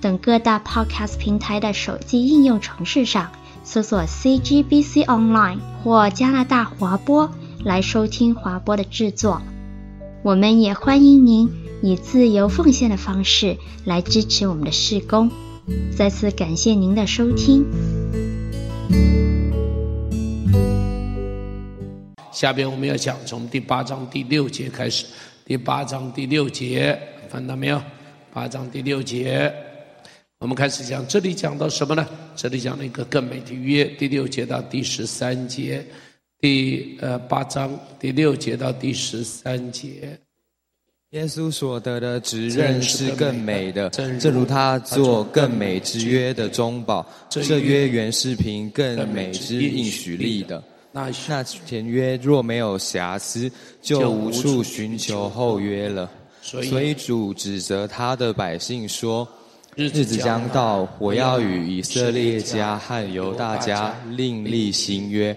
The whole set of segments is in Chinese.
等各大 Podcast 平台的手机应用程式上搜索 CGBC Online 或加拿大华播来收听华播的制作。我们也欢迎您以自由奉献的方式来支持我们的事工。再次感谢您的收听。下边我们要讲从第八章第六节开始。第八章第六节，看到没有？八章第六节，我们开始讲。这里讲到什么呢？这里讲了一个更美的约。第六节到第十三节，第呃八章第六节到第十三节。耶稣所得的职任是更美的，正如他做更美之约的中保。这约原是凭更美之应许立的。那那前约若没有瑕疵，就无处寻求后约了。所以主指责他的百姓说：日子将到，我要与以色列家和犹大家另立新约，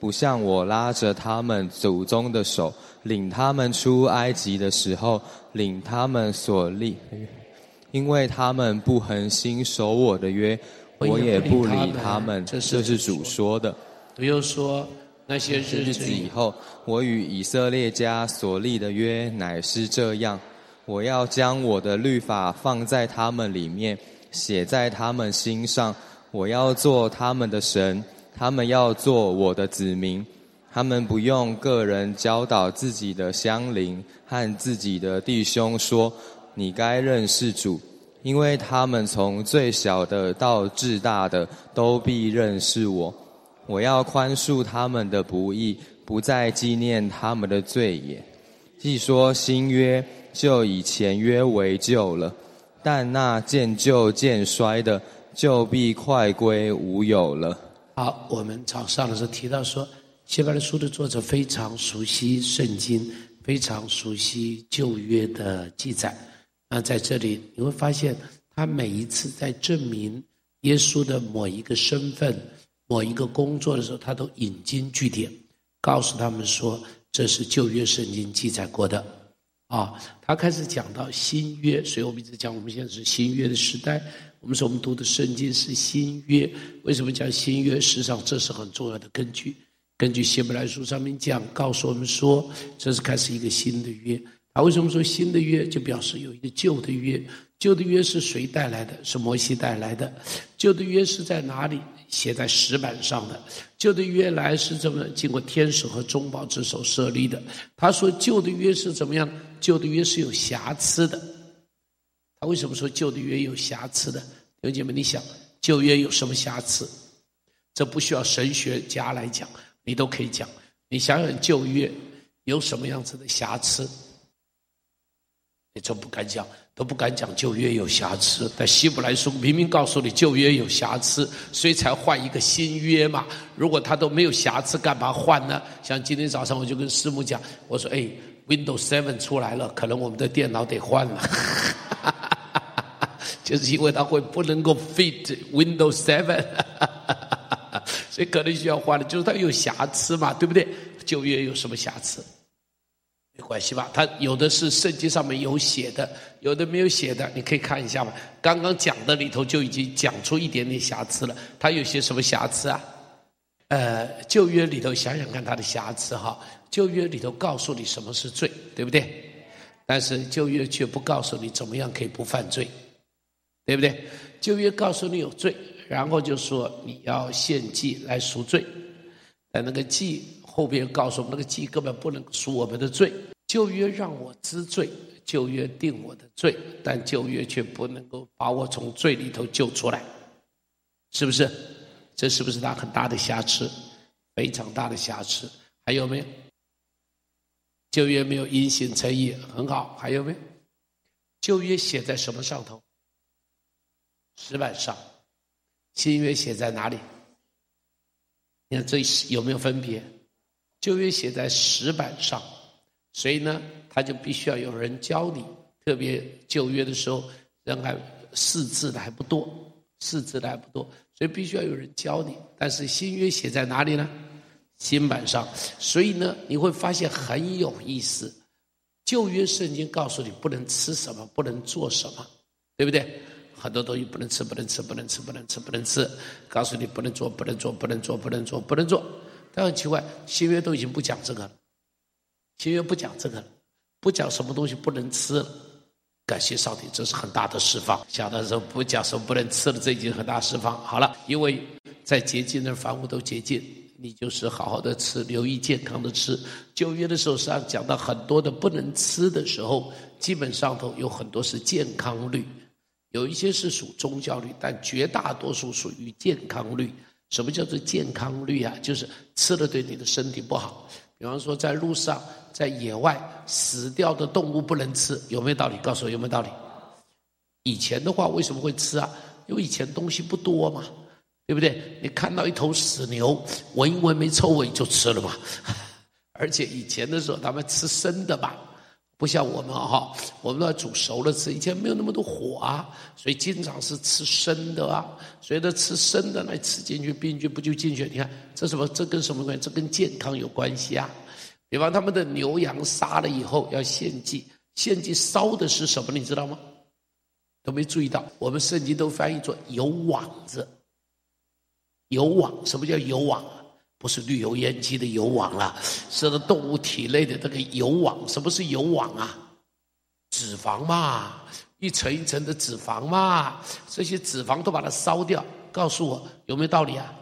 不像我拉着他们祖宗的手，领他们出埃及的时候，领他们所立，因为他们不恒心守我的约，我也不理他们。这是主说的。不要说那些日子以后，我与以色列家所立的约乃是这样：我要将我的律法放在他们里面，写在他们心上。我要做他们的神，他们要做我的子民。他们不用个人教导自己的乡邻和自己的弟兄说：“你该认识主。”因为他们从最小的到至大的都必认识我。我要宽恕他们的不义，不再纪念他们的罪也。既说新约，就以前约为旧了。但那渐旧渐衰的，就必快归无有了。好，我们早上的时候提到说，希伯来书的作者非常熟悉圣经，非常熟悉旧约的记载。那在这里你会发现，他每一次在证明耶稣的某一个身份。某一个工作的时候，他都引经据典，告诉他们说，这是旧约圣经记载过的。啊，他开始讲到新约，所以我们一直讲，我们现在是新约的时代。我们说我们读的圣经是新约，为什么讲新约？实际上这是很重要的根据。根据希伯来书上面讲，告诉我们说，这是开始一个新的约。他为什么说新的约？就表示有一个旧的约。旧的约是谁带来的？是摩西带来的。旧的约是在哪里？写在石板上的。旧的约来是这么经过天使和中保之手设立的。他说旧的约是怎么样？旧的约是有瑕疵的。他为什么说旧的约有瑕疵的？弟兄姐妹，你想旧约有什么瑕疵？这不需要神学家来讲，你都可以讲。你想想旧约有什么样子的瑕疵？你真不敢讲。都不敢讲旧约有瑕疵，但希伯来书明明告诉你旧约有瑕疵，所以才换一个新约嘛。如果他都没有瑕疵，干嘛换呢？像今天早上我就跟师母讲，我说：“哎，Windows Seven 出来了，可能我们的电脑得换了。”就是因为它会不能够 fit Windows Seven，所以可能需要换了。就是它有瑕疵嘛，对不对？旧约有什么瑕疵？没关系吧？他有的是圣经上面有写的，有的没有写的，你可以看一下嘛。刚刚讲的里头就已经讲出一点点瑕疵了。他有些什么瑕疵啊？呃，旧约里头想想看他的瑕疵哈。旧约里头告诉你什么是罪，对不对？但是旧约却不告诉你怎么样可以不犯罪，对不对？旧约告诉你有罪，然后就说你要献祭来赎罪，但那个祭。后边告诉我们，那个祭根本不能赎我们的罪。旧约让我知罪，旧约定我的罪，但旧约却不能够把我从罪里头救出来，是不是？这是不是它很大的瑕疵？非常大的瑕疵。还有没有？旧约没有因信称义，很好。还有没有？旧约写在什么上头？石板上。新约写在哪里？你看这有没有分别？旧约写在石板上，所以呢，他就必须要有人教你。特别旧约的时候，人还识字的还不多，识字的还不多，所以必须要有人教你。但是新约写在哪里呢？新版上，所以呢，你会发现很有意思。旧约圣经告诉你不能吃什么，不能做什么，对不对？很多东西不能吃，不能吃，不能吃，不能吃，不能吃。告诉你不能做，不能做，不能做，不能做，不能做。但很奇怪，新约都已经不讲这个了。新约不讲这个了，不讲什么东西不能吃了。感谢上帝，这是很大的释放。讲的时候不讲什么不能吃了，这已经很大释放。好了，因为在洁净的凡物都洁净。你就是好好的吃，留意健康的吃。旧约的时候，实际上讲到很多的不能吃的时候，基本上头有很多是健康律，有一些是属宗教律，但绝大多数属于健康律。什么叫做健康律啊？就是吃了对你的身体不好。比方说，在路上、在野外死掉的动物不能吃，有没有道理？告诉我有没有道理？以前的话为什么会吃啊？因为以前东西不多嘛。对不对？你看到一头死牛，闻一闻没臭味就吃了嘛。而且以前的时候，他们吃生的吧，不像我们哈，我们那煮熟了吃。以前没有那么多火啊，所以经常是吃生的啊。所以呢，吃生的来吃进去，病菌不就进去？你看这什么？这跟什么关系？这跟健康有关系啊。比方他们的牛羊杀了以后要献祭，献祭烧的是什么？你知道吗？都没注意到，我们圣经都翻译作有网子。油网，什么叫油网？不是滤油烟机的油网了，是那动物体内的那个油网。什么是油网啊？脂肪嘛，一层一层的脂肪嘛，这些脂肪都把它烧掉。告诉我有没有道理啊？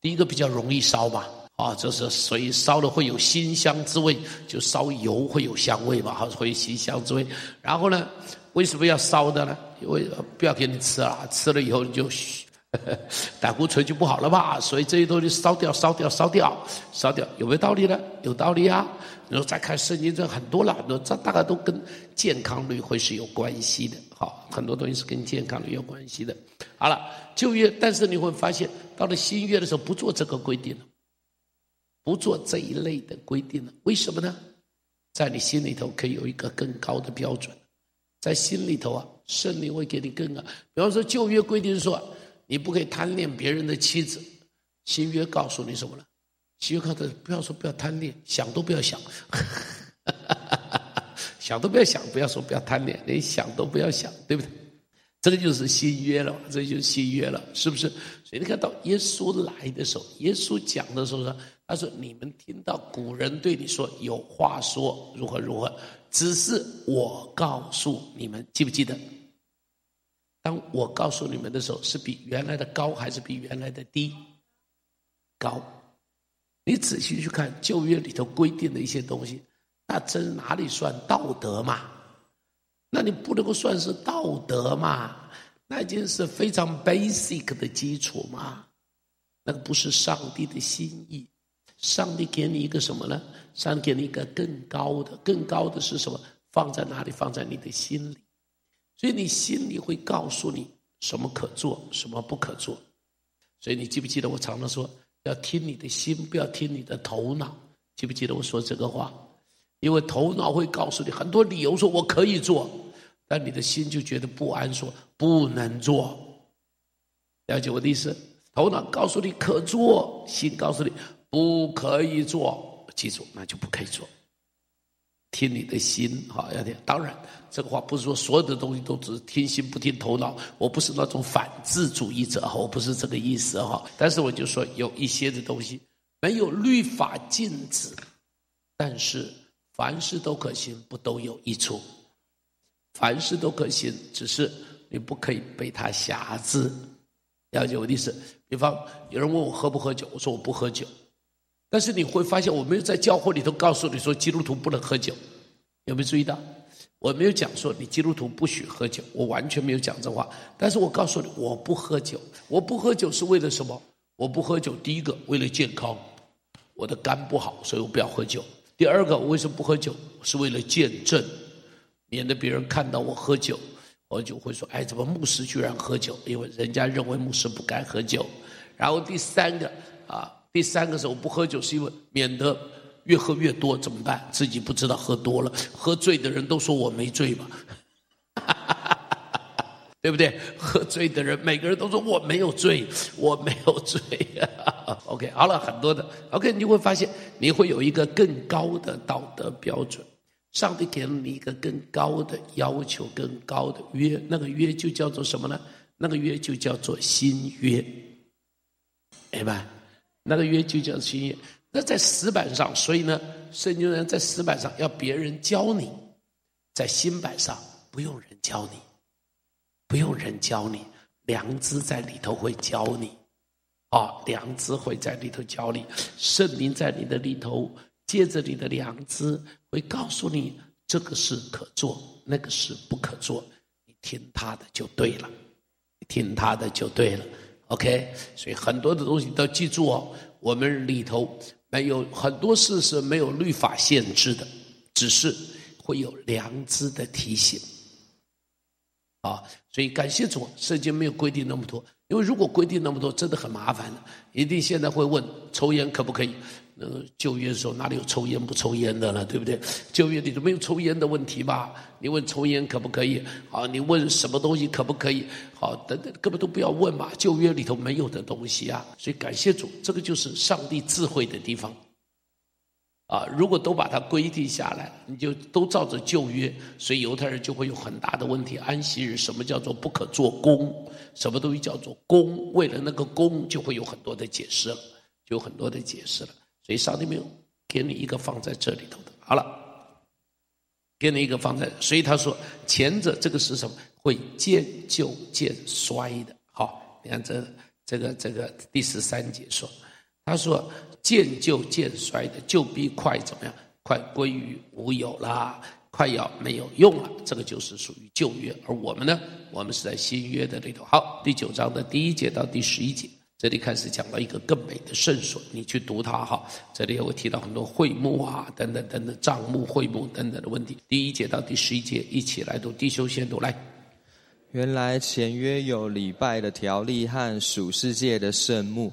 第一个比较容易烧嘛，啊，就是所以烧了会有辛香之味，就烧油会有香味嘛，哈，会有辛香之味。然后呢，为什么要烧的呢？因为不要给你吃了，吃了以后你就。胆固醇就不好了吧？所以这些东西烧掉、烧掉、烧掉、烧掉，有没有道理呢？有道理啊！然后再看圣经，这很多了，很多这大概都跟健康率会是有关系的。好，很多东西是跟健康率有关系的。好了，旧约，但是你会发现，到了新约的时候，不做这个规定了，不做这一类的规定了。为什么呢？在你心里头可以有一个更高的标准，在心里头啊，圣灵会给你更高。比方说，旧约规定说。你不可以贪恋别人的妻子，新约告诉你什么了？新约告诉你不要说不要贪恋，想都不要想，想都不要想，不要说不要贪恋，连想都不要想，对不对？这个就是新约了，这就是新约了，是不是？所以你看到耶稣来的时候，耶稣讲的时候呢：“他说你们听到古人对你说有话说如何如何，只是我告诉你们，记不记得？”当我告诉你们的时候，是比原来的高还是比原来的低？高。你仔细去看旧约里头规定的一些东西，那真哪里算道德嘛？那你不能够算是道德嘛？那已经是非常 basic 的基础嘛？那个不是上帝的心意。上帝给你一个什么呢？上帝给你一个更高的，更高的是什么？放在哪里？放在你的心里。所以你心里会告诉你什么可做，什么不可做。所以你记不记得我常常说，要听你的心，不要听你的头脑。记不记得我说这个话？因为头脑会告诉你很多理由，说我可以做，但你的心就觉得不安，说不能做。了解我的意思？头脑告诉你可做，心告诉你不可以做。记住，那就不可以做。听你的心，哈，要听。当然，这个话不是说所有的东西都只是听心不听头脑。我不是那种反智主义者，哈，我不是这个意思，哈。但是我就说，有一些的东西没有律法禁止，但是凡事都可行，不都有益处？凡事都可行，只是你不可以被它辖制。了解我的意思？比方有人问我喝不喝酒，我说我不喝酒。但是你会发现，我没有在教会里头告诉你说基督徒不能喝酒，有没有注意到？我没有讲说你基督徒不许喝酒，我完全没有讲这话。但是我告诉你，我不喝酒，我不喝酒是为了什么？我不喝酒，第一个为了健康，我的肝不好，所以我不要喝酒。第二个，我为什么不喝酒？是为了见证，免得别人看到我喝酒，我就会说：“哎，怎么牧师居然喝酒？因为人家认为牧师不该喝酒。”然后第三个啊，第三个是我不喝酒，是因为免得越喝越多怎么办？自己不知道喝多了，喝醉的人都说我没醉嘛。对不对？喝醉的人，每个人都说我没有醉，我没有醉。OK，好了，很多的 OK，你会发现你会有一个更高的道德标准。上帝给了你一个更高的要求，更高的约，那个约就叫做什么呢？那个约就叫做新约，明白？那个约就叫新约。那在石板上，所以呢，圣经人在石板上要别人教你，在新板上不用人教你。不用人教你，良知在里头会教你，啊、良知会在里头教你，圣灵在你的里头，借着你的良知会告诉你这个事可做，那个事不可做，你听他的就对了，你听他的就对了，OK。所以很多的东西都记住哦，我们里头没有很多事是没有律法限制的，只是会有良知的提醒。啊，所以感谢主，圣经没有规定那么多。因为如果规定那么多，真的很麻烦的。一定现在会问抽烟可不可以？那个，旧约的时候哪里有抽烟不抽烟的了，对不对？旧约里头没有抽烟的问题吧？你问抽烟可不可以？啊，你问什么东西可不可以？好，等等，根本都不要问嘛。旧约里头没有的东西啊。所以感谢主，这个就是上帝智慧的地方。啊，如果都把它规定下来，你就都照着旧约，所以犹太人就会有很大的问题。安息日什么叫做不可做工？什么东西叫做工？为了那个工，就会有很多的解释了，就有很多的解释了。所以上帝没有给你一个放在这里头的。好了，给你一个放在，所以他说前者这个是什么？会渐旧渐衰的。好，你看这这个这个第十三节说，他说。渐旧渐衰的，就必快怎么样？快归于无有啦，快要没有用了。这个就是属于旧约，而我们呢？我们是在新约的里头。好，第九章的第一节到第十一节，这里开始讲到一个更美的圣所，你去读它哈。这里我提到很多会幕啊，等等等等，帐幕、会幕等等的问题。第一节到第十一节，一起来读。弟兄先读来。原来前约有礼拜的条例和属世界的圣幕。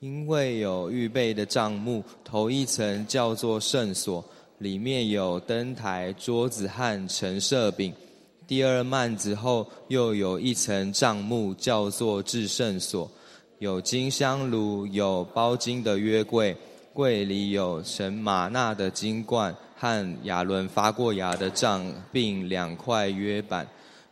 因为有预备的帐幕，头一层叫做圣所，里面有灯台、桌子和陈设饼；第二幔子后又有一层帐幕，叫做至圣所，有金香炉，有包金的约柜，柜里有神马纳的金罐和亚伦发过芽的杖，并两块约板。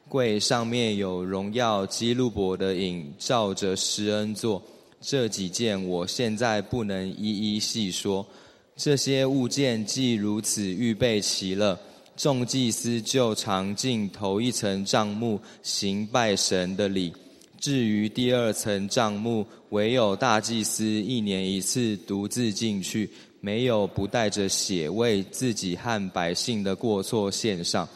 柜上面有荣耀基路伯的影，照着施恩座。这几件我现在不能一一细说，这些物件既如此预备齐了，众祭司就常进头一层帐幕行拜神的礼。至于第二层帐幕，唯有大祭司一年一次独自进去，没有不带着血为自己和百姓的过错献上。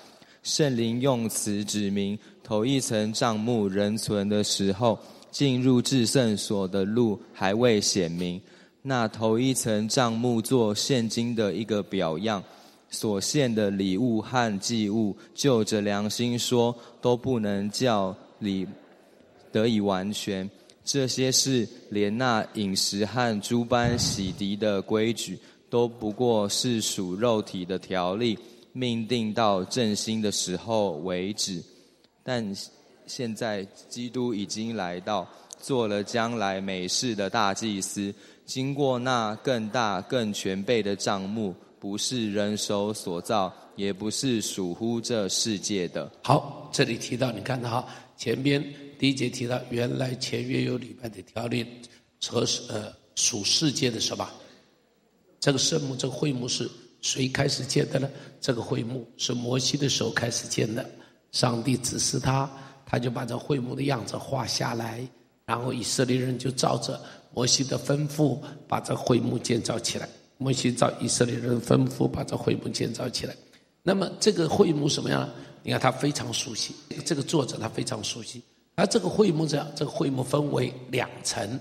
圣灵用此指明，头一层帐幕仍存的时候。进入至圣所的路还未显明，那头一层帐幕做现今的一个表样，所献的礼物和祭物，就着良心说，都不能叫礼得以完全。这些事连那饮食和诸般洗涤的规矩，都不过是属肉体的条例，命定到振兴的时候为止。但现在基督已经来到，做了将来美事的大祭司，经过那更大更全备的帐幕，不是人手所造，也不是属乎这世界的。好，这里提到你看到哈，前边第一节提到，原来前约有礼拜的条例和呃属世界的什么？这个圣幕，这个会幕是谁开始建的呢？这个会幕是摩西的时候开始建的，上帝指示他。他就把这会幕的样子画下来，然后以色列人就照着摩西的吩咐，把这会幕建造起来。摩西照以色列人吩咐，把这会幕建造起来。那么这个会幕什么样？你看他非常熟悉，这个作者他非常熟悉。而这个会幕这样，这个会幕分为两层，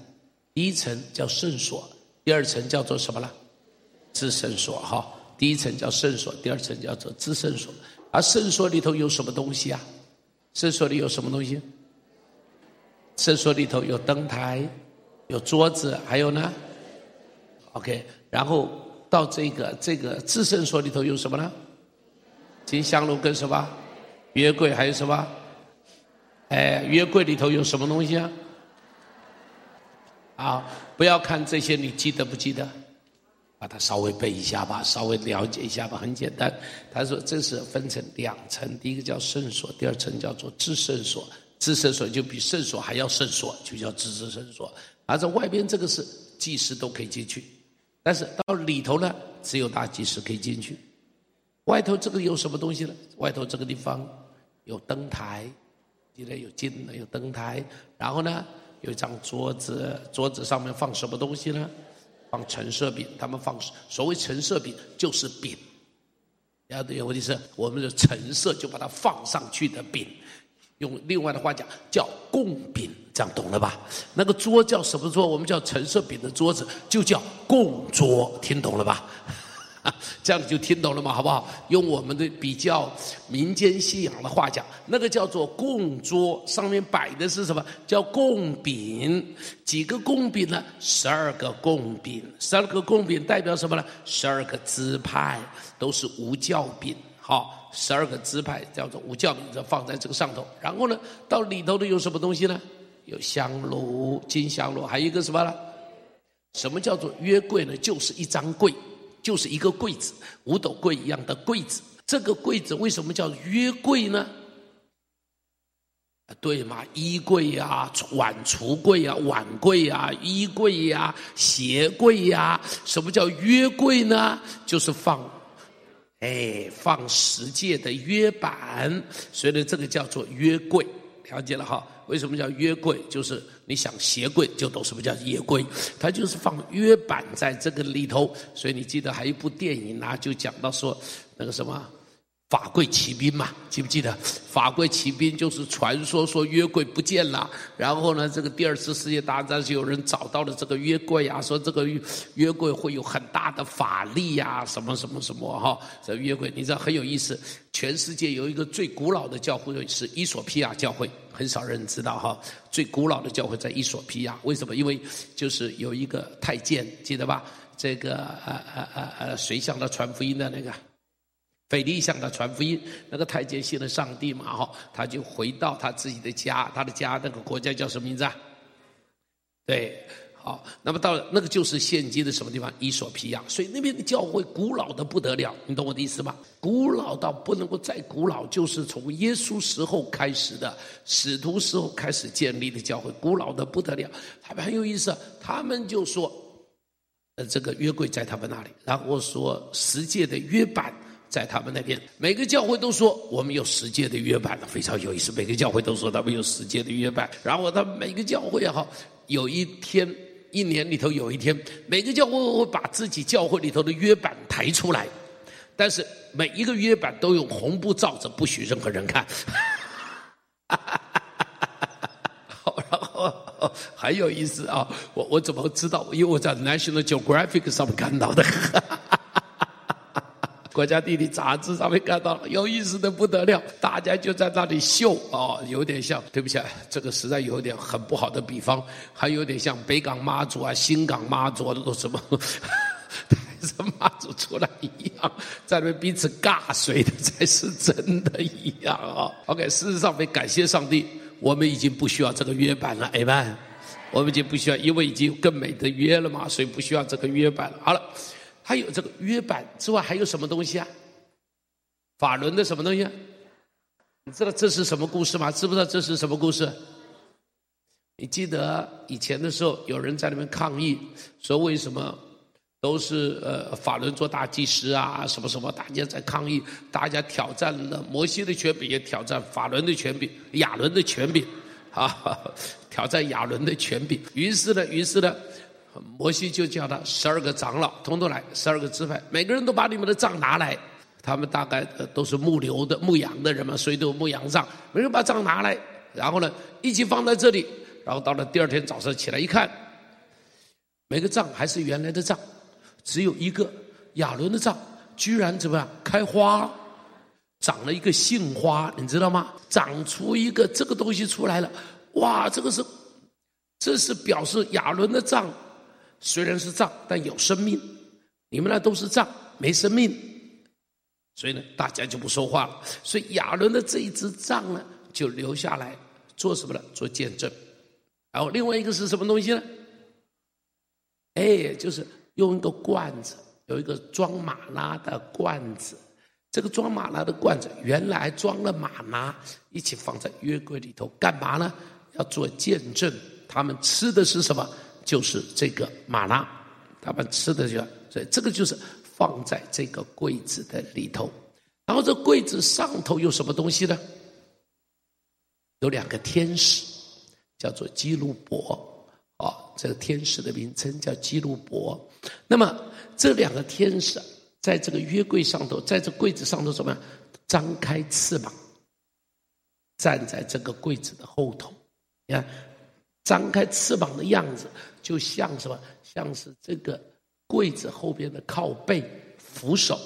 第一层叫圣所，第二层叫做什么了？至圣所哈。第一层叫圣所，第二层叫做至圣所。而圣所里头有什么东西啊？圣所里有什么东西？圣所里头有灯台，有桌子，还有呢？OK，然后到这个这个至圣所里头有什么呢？金香炉跟什么？约柜还有什么？哎，约柜里头有什么东西啊？啊，不要看这些，你记得不记得？把它稍微背一下吧，稍微了解一下吧，很简单。他说这是分成两层，第一个叫圣所，第二层叫做至圣所。至圣所就比圣所还要圣所，就叫至圣所。而在外边这个是祭司都可以进去，但是到里头呢，只有大祭司可以进去。外头这个有什么东西呢？外头这个地方有灯台。记得有金的，有灯台，然后呢，有一张桌子，桌子上面放什么东西呢？放陈设饼，他们放所谓陈设饼就是饼，然后有问题是我们的陈设就把它放上去的饼，用另外的话讲叫供饼，这样懂了吧？那个桌叫什么桌？我们叫陈设饼的桌子就叫供桌，听懂了吧？这样你就听懂了嘛，好不好？用我们的比较民间信仰的话讲，那个叫做供桌，上面摆的是什么？叫供饼。几个供饼呢？十二个供饼。十二个供饼代表什么呢？十二个支派都是无教饼。好，十二个支派叫做无教饼，就放在这个上头。然后呢，到里头的有什么东西呢？有香炉、金香炉，还有一个什么呢？什么叫做约柜呢？就是一张柜。就是一个柜子，五斗柜一样的柜子。这个柜子为什么叫约柜呢？对嘛，衣柜呀、碗橱柜呀、碗柜呀、衣柜呀、鞋柜呀。什么叫约柜呢？就是放，哎，放十戒的约板，所以呢，这个叫做约柜。了解了哈？为什么叫约柜？就是。你想鞋柜就懂什么叫约柜，它就是放约板在这个里头。所以你记得还有一部电影呢，就讲到说那个什么法柜奇兵嘛，记不记得？法柜奇兵就是传说说约柜不见了，然后呢，这个第二次世界大战是有人找到了这个约柜啊，说这个约柜会有很大的法力呀，什么什么什么哈。这约柜你知道很有意思，全世界有一个最古老的教会是伊索比亚教会。很少人知道哈，最古老的教会在伊索比亚。为什么？因为就是有一个太监，记得吧？这个呃呃呃呃，谁向他传福音的那个？腓力向他传福音，那个太监信了上帝嘛哈，他就回到他自己的家，他的家那个国家叫什么名字啊？对。好，那么到那个就是现今的什么地方？伊索皮亚，所以那边的教会古老的不得了，你懂我的意思吗？古老到不能够再古老，就是从耶稣时候开始的，使徒时候开始建立的教会，古老的不得了。他们很有意思，他们就说，呃，这个约柜在他们那里，然后说十诫的约版在他们那边。每个教会都说我们有十诫的约版，非常有意思。每个教会都说他们有十诫的约版，然后他们每个教会也好，有一天。一年里头有一天，每个教会会把自己教会里头的约版抬出来，但是每一个约版都用红布罩着，不许任何人看。好，然后很有意思啊！我我怎么知道？因为我在 National Geographic 上面看到的。国家地理杂志上面看到了，有意思的不得了，大家就在那里秀哦，有点像，对不起，这个实在有点很不好的比方，还有点像北港妈祖啊、新港妈祖啊，都什么带着妈祖出来一样，在那边彼此尬水的才是真的一样啊。OK，事实上，得感谢上帝，我们已经不需要这个约版了，Amen，我们已经不需要，因为已经更美的约了嘛，所以不需要这个约版了。好了。还有这个约版之外，还有什么东西啊？法轮的什么东西啊？你知道这是什么故事吗？知不知道这是什么故事？你记得以前的时候，有人在那边抗议，说为什么都是呃法轮做大祭司啊？什么什么？大家在抗议，大家挑战了摩西的权柄，也挑战法轮的权柄，亚伦的权柄啊，挑战亚伦的权柄。于是呢，于是呢。摩西就叫他十二个长老，统统来，十二个支派，每个人都把你们的杖拿来。他们大概都是牧牛的、牧羊的人嘛，所以都有牧羊杖。每人把杖拿来，然后呢，一起放在这里。然后到了第二天早上起来一看，每个杖还是原来的杖，只有一个亚伦的杖居然怎么样开花？长了一个杏花，你知道吗？长出一个这个东西出来了，哇，这个是，这是表示亚伦的杖，虽然是杖，但有生命。你们那都是杖，没生命，所以呢，大家就不说话了。所以亚伦的这一支杖呢，就留下来做什么呢？做见证。然后另外一个是什么东西呢？哎，就是用一个罐子，有一个装马拉的罐子。这个装马拉的罐子原来装了马拉，一起放在约柜里头，干嘛呢？要做见证。他们吃的是什么？就是这个马拉。他们吃的就，所以这个就是放在这个柜子的里头。然后这柜子上头有什么东西呢？有两个天使，叫做基路伯。哦，这个天使的名称叫基路伯。那么这两个天使在这个约柜上头，在这柜子上头怎么样？张开翅膀，站在这个柜子的后头。你看，张开翅膀的样子，就像什么？像是这个柜子后边的靠背扶手。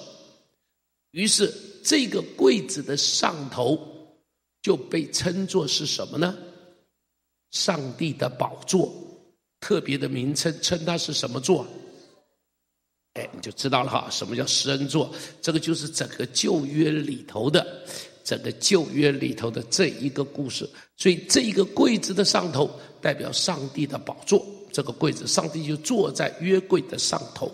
于是这个柜子的上头就被称作是什么呢？上帝的宝座。特别的名称，称它是什么座？哎，你就知道了哈。什么叫施恩座？这个就是整个旧约里头的，整个旧约里头的这一个故事。所以这一个柜子的上头代表上帝的宝座，这个柜子上帝就坐在约柜的上头，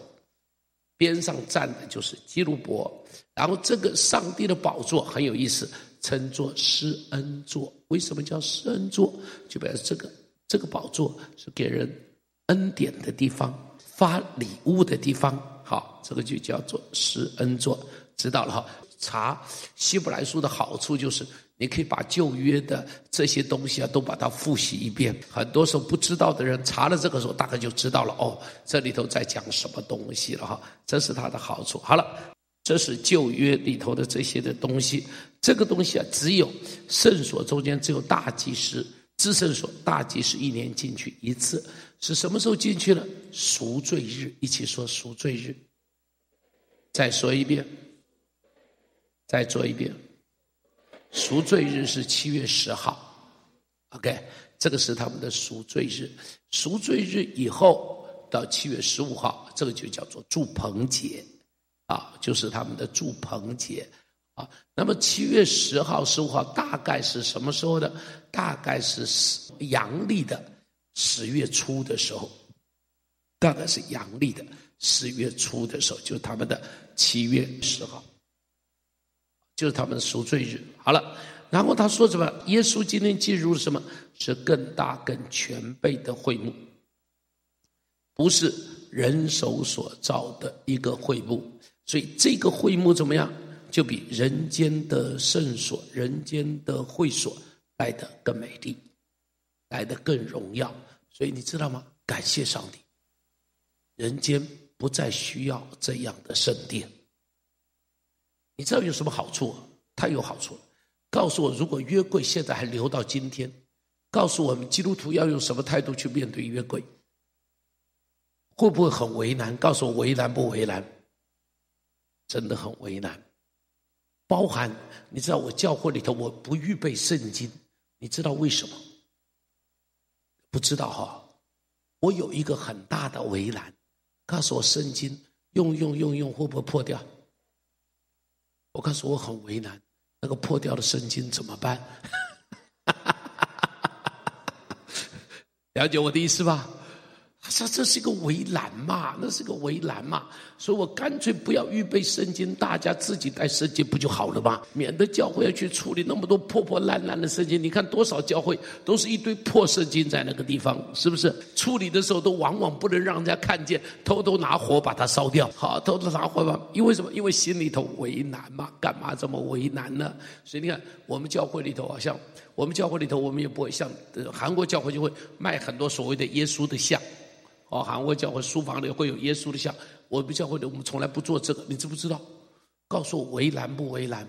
边上站的就是基路伯。然后这个上帝的宝座很有意思，称作施恩座。为什么叫施恩座？就表示这个。这个宝座是给人恩典的地方，发礼物的地方。好，这个就叫做施恩座，知道了哈。查希伯来书的好处就是，你可以把旧约的这些东西啊，都把它复习一遍。很多时候不知道的人查了这个时候，大概就知道了哦，这里头在讲什么东西了哈。这是它的好处。好了，这是旧约里头的这些的东西。这个东西啊，只有圣所中间只有大祭司。至圣所大祭司一年进去一次，是什么时候进去呢？赎罪日，一起说赎罪日。再说一遍，再做一遍，赎罪日是七月十号。OK，这个是他们的赎罪日。赎罪日以后到七月十五号，这个就叫做祝棚节，啊，就是他们的祝棚节。啊，那么七月十号、十五号大概是什么时候呢？大概是阳历的十月初的时候，大概是阳历的十月初的时候，就他们的七月十号，就是他们赎罪日。好了，然后他说什么？耶稣今天进入什么？是更大、更全备的会幕，不是人手所造的一个会幕。所以这个会幕怎么样？就比人间的圣所、人间的会所来得更美丽，来得更荣耀。所以你知道吗？感谢上帝，人间不再需要这样的圣殿。你知道有什么好处？太有好处了。告诉我，如果约柜现在还留到今天，告诉我们基督徒要用什么态度去面对约柜？会不会很为难？告诉我，为难不为难？真的很为难。包含，你知道我教会里头我不预备圣经，你知道为什么？不知道哈，我有一个很大的围栏，告诉我圣经用用用用会不会破掉？我告诉我很为难，那个破掉的圣经怎么办？了解我的意思吧？他说：“这是个围栏嘛，那是个围栏嘛，所以我干脆不要预备圣经，大家自己带圣经不就好了吗？免得教会要去处理那么多破破烂烂的圣经。你看多少教会都是一堆破圣经在那个地方，是不是？处理的时候都往往不能让人家看见，偷偷拿火把它烧掉。好，偷偷拿火吧，因为什么？因为心里头为难嘛，干嘛这么为难呢？所以你看，我们教会里头好像我们教会里头，我们也不会像韩国教会就会卖很多所谓的耶稣的像。”哦，韩国教会书房里会有耶稣的像，我们教会的我们从来不做这个，你知不知道？告诉我为难不为难？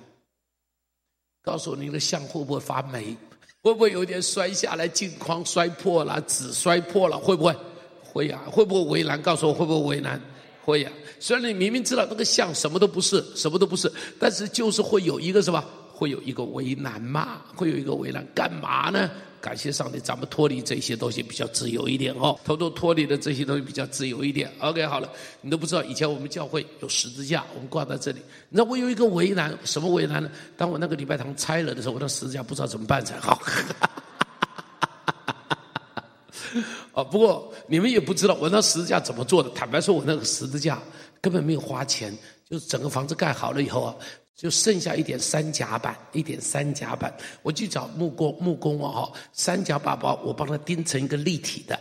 告诉我你的像会不会发霉？会不会有点摔下来，镜框摔破了，纸摔破了？会不会？会啊，会不会为难？告诉我会不会为难？会呀。虽然你明明知道那个像什么都不是，什么都不是，但是就是会有一个什么，会有一个为难嘛，会有一个为难，干嘛呢？感谢上帝，咱们脱离这些东西比较自由一点哦，偷偷脱离的这些东西比较自由一点。OK，好了，你都不知道，以前我们教会有十字架，我们挂在这里。你知道我有一个为难，什么为难呢？当我那个礼拜堂拆了的时候，我那十字架不知道怎么办才好。哦，不过你们也不知道我那十字架怎么做的。坦白说，我那个十字架根本没有花钱，就是整个房子盖好了以后啊。就剩下一点三夹板，一点三夹板，我去找木工，木工哦，三夹板包，我帮他钉成一个立体的，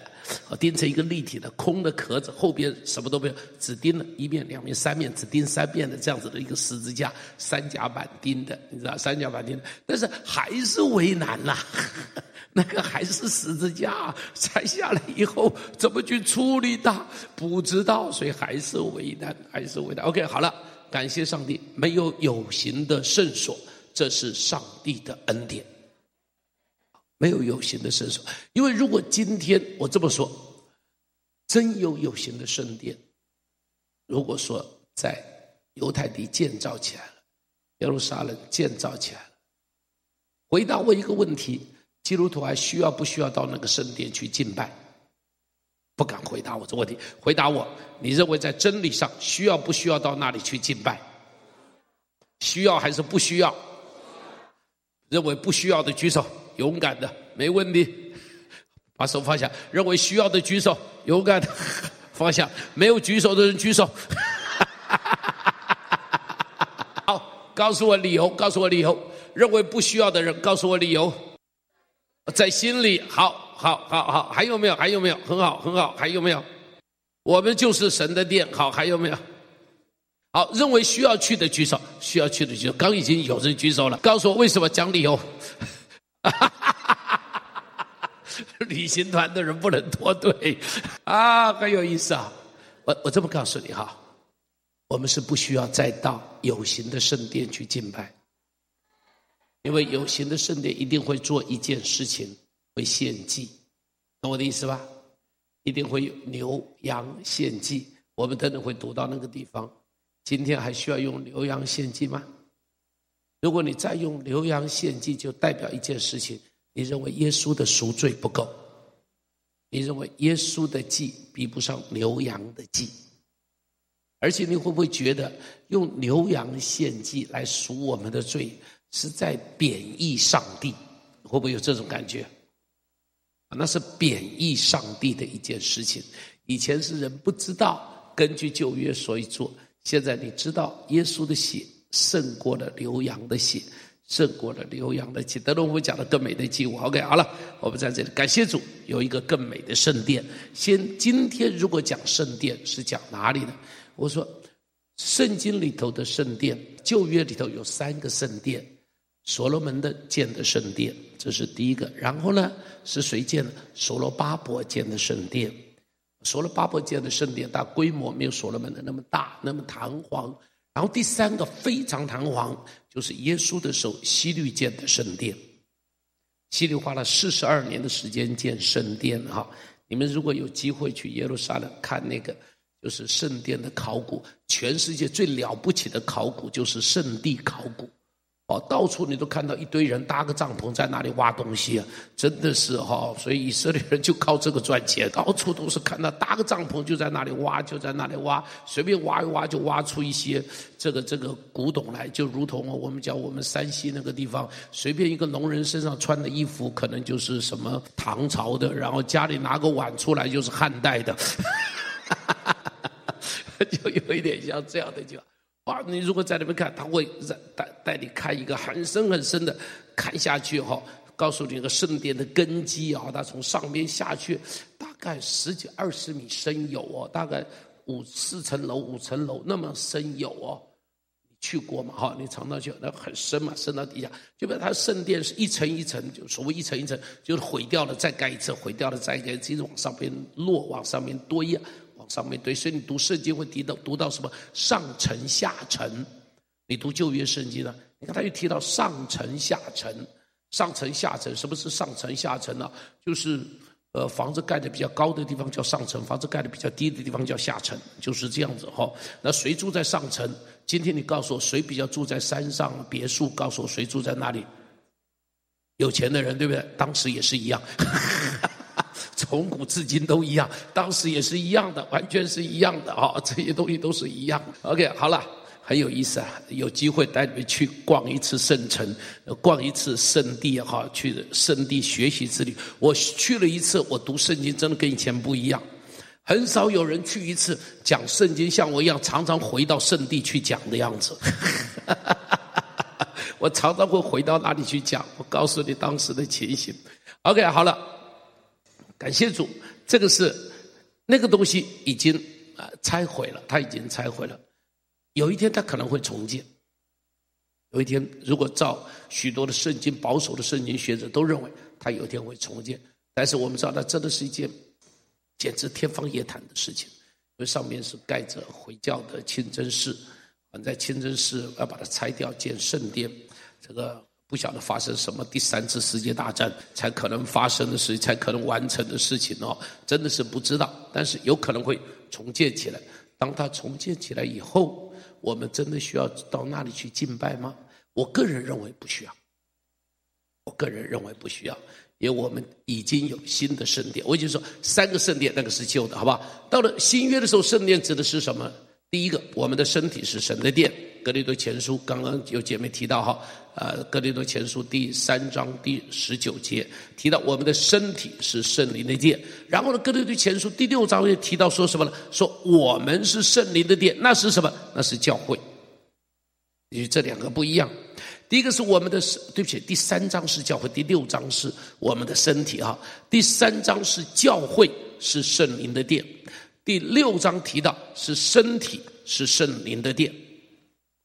钉成一个立体的空的壳子，后边什么都没有，只钉了一面、两面、三面，只钉三面的这样子的一个十字架，三夹板钉的，你知道，三夹板钉的，但是还是为难呐，那个还是十字架，拆下来以后怎么去处理它，不知道，所以还是为难，还是为难。OK，好了。感谢上帝，没有有形的圣所，这是上帝的恩典。没有有形的圣所，因为如果今天我这么说，真有有形的圣殿，如果说在犹太地建造起来了，耶路撒冷建造起来了，回答我一个问题：基督徒还需要不需要到那个圣殿去敬拜？不敢回答我这问题。回答我，你认为在真理上需要不需要到那里去敬拜？需要还是不需要？认为不需要的举手，勇敢的，没问题，把手放下。认为需要的举手，勇敢的放下。没有举手的人举手。好，告诉我理由，告诉我理由。认为不需要的人，告诉我理由。在心里好。好好好，还有没有？还有没有？很好，很好，还有没有？我们就是神的殿。好，还有没有？好，认为需要去的举手，需要去的举手。刚已经有人举手了，告诉我为什么？讲理由。旅行团的人不能脱队啊，很有意思啊。我我这么告诉你哈，我们是不需要再到有形的圣殿去敬拜，因为有形的圣殿一定会做一件事情。会献祭，懂我的意思吧？一定会有牛羊献祭，我们等等会读到那个地方。今天还需要用牛羊献祭吗？如果你再用牛羊献祭，就代表一件事情：你认为耶稣的赎罪不够，你认为耶稣的祭比不上牛羊的祭，而且你会不会觉得用牛羊献祭来赎我们的罪，是在贬义上帝？会不会有这种感觉？那是贬义上帝的一件事情。以前是人不知道，根据旧约所以做。现在你知道，耶稣的血胜过了牛羊的血，胜过了牛羊的血。等等，我们讲的更美的祭物。OK，好了，我们在这里感谢主，有一个更美的圣殿。先，今天如果讲圣殿是讲哪里呢？我说，圣经里头的圣殿，旧约里头有三个圣殿。所罗门的建的圣殿，这是第一个。然后呢，是谁建的？所罗巴伯建的圣殿。所罗巴伯建的圣殿，它规模没有所罗门的那么大，那么堂皇。然后第三个非常堂皇，就是耶稣的时候希律建的圣殿。希律花了四十二年的时间建圣殿。哈，你们如果有机会去耶路撒冷看那个，就是圣殿的考古，全世界最了不起的考古就是圣地考古。哦，到处你都看到一堆人搭个帐篷在那里挖东西啊，真的是哈，所以以色列人就靠这个赚钱，到处都是看到搭个帐篷就在那里挖，就在那里挖，随便挖一挖就挖出一些这个这个古董来，就如同我们讲我们山西那个地方，随便一个农人身上穿的衣服可能就是什么唐朝的，然后家里拿个碗出来就是汉代的，就有一点像这样的就。哇！你如果在那边看，他会带带你看一个很深很深的，看下去哈，告诉你个圣殿的根基啊，它从上面下去，大概十几二十米深有哦，大概五四层楼五层楼那么深有哦。你去过嘛？哈，你常常去，那很深嘛，深到底下，就把它圣殿是一层一层，就所谓一层一层，就是毁掉了再盖一层，毁掉了再盖一层，一直往上边落，往上面堆啊。上面对，所以你读圣经会提到读到什么上层下层，你读旧约圣经呢？你看他又提到上层下层，上层下层，什么是上层下层呢？就是呃，房子盖的比较高的地方叫上层，房子盖的比较低的地方叫下层，就是这样子哈。那谁住在上层？今天你告诉我，谁比较住在山上别墅？告诉我谁住在那里？有钱的人，对不对？当时也是一样，从古至今都一样，当时也是一样的，完全是一样的啊！这些东西都是一样。OK，好了。很有意思啊！有机会带你们去逛一次圣城，逛一次圣地哈，去圣地学习之旅。我去了一次，我读圣经真的跟以前不一样。很少有人去一次讲圣经，像我一样常常回到圣地去讲的样子。我常常会回到那里去讲？我告诉你当时的情形。OK，好了，感谢主，这个是那个东西已经啊拆毁了，它已经拆毁了。有一天，他可能会重建。有一天，如果照许多的圣经保守的圣经学者都认为，他有一天会重建。但是我们知道，那真的是一件简直天方夜谭的事情，因为上面是盖着回教的清真寺，在清真寺要把它拆掉建圣殿，这个不晓得发生什么第三次世界大战才可能发生的事，才可能完成的事情哦，真的是不知道。但是有可能会重建起来。当它重建起来以后，我们真的需要到那里去敬拜吗？我个人认为不需要。我个人认为不需要，因为我们已经有新的圣殿。我已经说三个圣殿，那个是旧的，好不好？到了新约的时候，圣殿指的是什么？第一个，我们的身体是神的殿。格林多前书刚刚有姐妹提到哈，呃，格林多前书第三章第十九节提到我们的身体是圣灵的殿。然后呢，格林多前书第六章又提到说什么呢？说我们是圣灵的殿，那是什么？那是教会。因为这两个不一样。第一个是我们的，对不起，第三章是教会，第六章是我们的身体哈。第三章是教会是圣灵的殿，第六章提到是身体是圣灵的殿。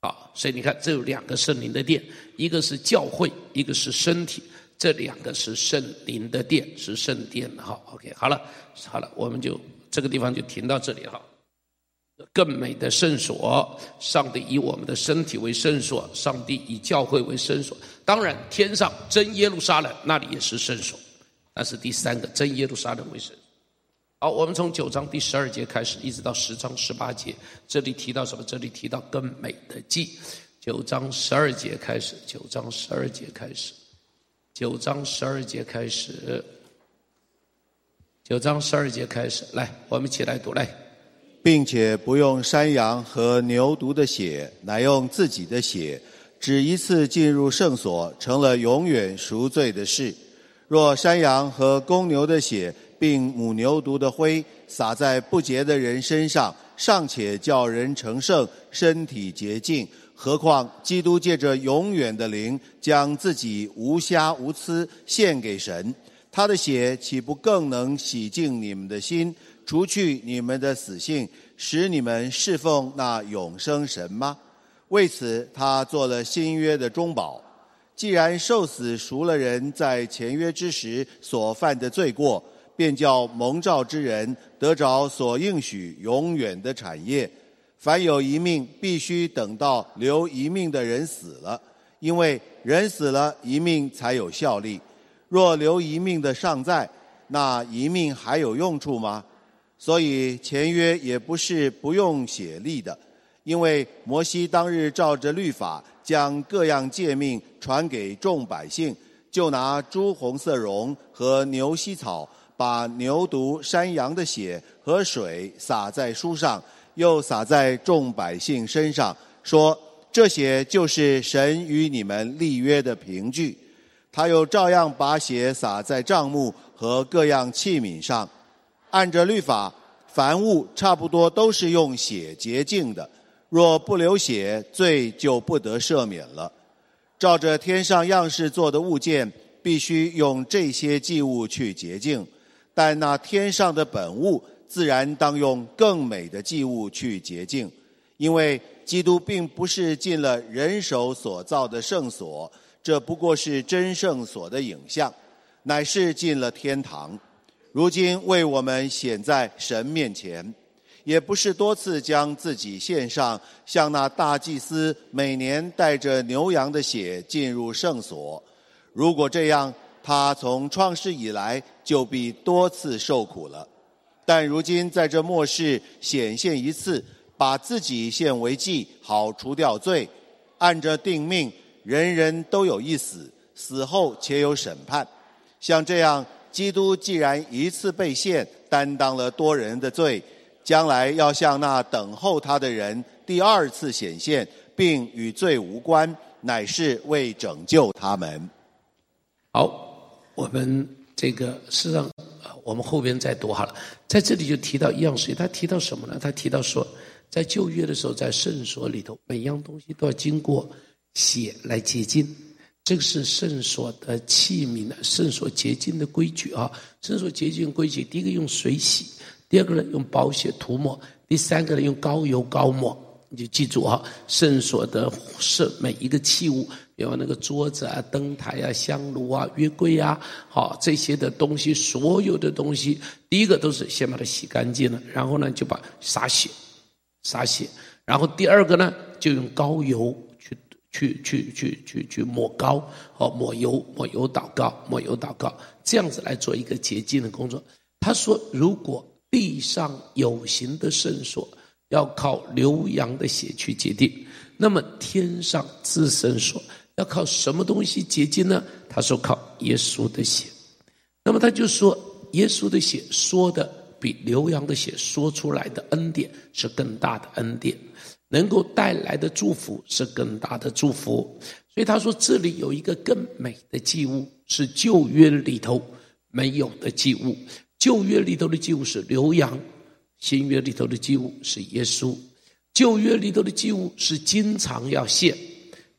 好，所以你看，这有两个圣灵的殿，一个是教会，一个是身体，这两个是圣灵的殿，是圣殿。好，OK，好了，好了，我们就这个地方就停到这里哈。更美的圣所，上帝以我们的身体为圣所，上帝以教会为圣所。当然，天上真耶路撒冷那里也是圣所，那是第三个真耶路撒冷为圣。好，我们从九章第十二节开始，一直到十章十八节，这里提到什么？这里提到更美的祭。九章十二节开始，九章十二节开始，九章十二节开始，九章十二节开始。来，我们一起来读来，并且不用山羊和牛犊的血，乃用自己的血，只一次进入圣所，成了永远赎罪的事。若山羊和公牛的血，并母牛犊的灰洒在不洁的人身上，尚且叫人成圣，身体洁净。何况基督借着永远的灵，将自己无瑕无疵献给神，他的血岂不更能洗净你们的心，除去你们的死性，使你们侍奉那永生神吗？为此，他做了新约的中保。既然受死赎了人在前约之时所犯的罪过。便叫蒙召之人得着所应许永远的产业。凡有一命，必须等到留一命的人死了，因为人死了，一命才有效力。若留一命的尚在，那一命还有用处吗？所以前约也不是不用写立的，因为摩西当日照着律法，将各样诫命传给众百姓，就拿朱红色绒和牛膝草。把牛犊、山羊的血和水洒在书上，又洒在众百姓身上，说：“这血就是神与你们立约的凭据。”他又照样把血洒在帐幕和各样器皿上。按着律法，凡物差不多都是用血洁净的。若不流血，罪就不得赦免了。照着天上样式做的物件，必须用这些祭物去洁净。但那天上的本物，自然当用更美的祭物去洁净，因为基督并不是进了人手所造的圣所，这不过是真圣所的影像，乃是进了天堂。如今为我们显在神面前，也不是多次将自己献上，像那大祭司每年带着牛羊的血进入圣所。如果这样，他从创世以来就必多次受苦了。但如今在这末世显现一次，把自己献为祭，好除掉罪。按着定命，人人都有一死，死后且有审判。像这样，基督既然一次被献，担当了多人的罪，将来要向那等候他的人第二次显现，并与罪无关，乃是为拯救他们。好，我们这个事实上，我们后边再读好了。在这里就提到一样事情，他提到什么呢？他提到说。在旧约的时候，在圣所里头，每样东西都要经过血来洁净，这个是圣所的器皿的圣所洁净的规矩啊。圣所洁净规矩，第一个用水洗，第二个呢用宝血涂抹，第三个呢用膏油膏抹。你就记住啊，圣所的是每一个器物，比如那个桌子啊、灯台啊、香炉啊、月柜啊，好这些的东西，所有的东西，第一个都是先把它洗干净了，然后呢就把洒血。洒血，然后第二个呢，就用膏油去去去去去去抹膏，哦，抹油抹油祷告，抹油祷告，这样子来做一个洁净的工作。他说，如果地上有形的圣所要靠流羊的血去洁净，那么天上至圣所要靠什么东西洁净呢？他说靠耶稣的血。那么他就说，耶稣的血说的。比流羊的血说出来的恩典是更大的恩典，能够带来的祝福是更大的祝福。所以他说，这里有一个更美的祭物，是旧约里头没有的祭物。旧约里头的祭物是流羊，新约里头的祭物是耶稣。旧约里头的祭物是经常要献，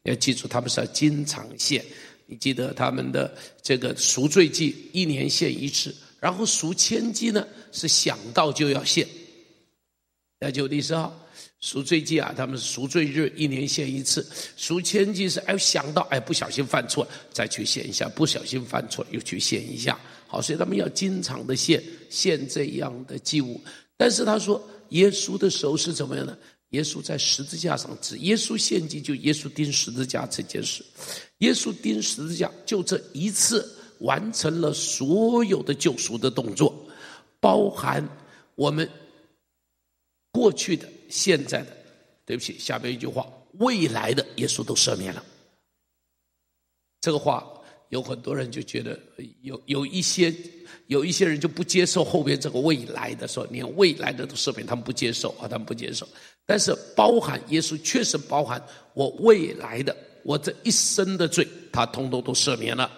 要记住他们是要经常献。你记得他们的这个赎罪祭，一年献一次。然后赎愆祭呢，是想到就要献。那就第十号赎罪祭啊，他们是赎罪日一年献一次。赎愆祭是哎想到哎不小心犯错再去献一下，不小心犯错又去献一下。好，所以他们要经常的献献这样的祭物。但是他说耶稣的时候是怎么样呢？耶稣在十字架上，指耶稣献祭就耶稣钉十字架这件事。耶稣钉十字架就这一次。完成了所有的救赎的动作，包含我们过去的、现在的，对不起，下边一句话，未来的耶稣都赦免了。这个话有很多人就觉得有有一些有一些人就不接受后边这个未来的说，连未来的都赦免，他们不接受啊，他们不接受。但是包含耶稣确实包含我未来的，我这一生的罪，他通通都赦免了。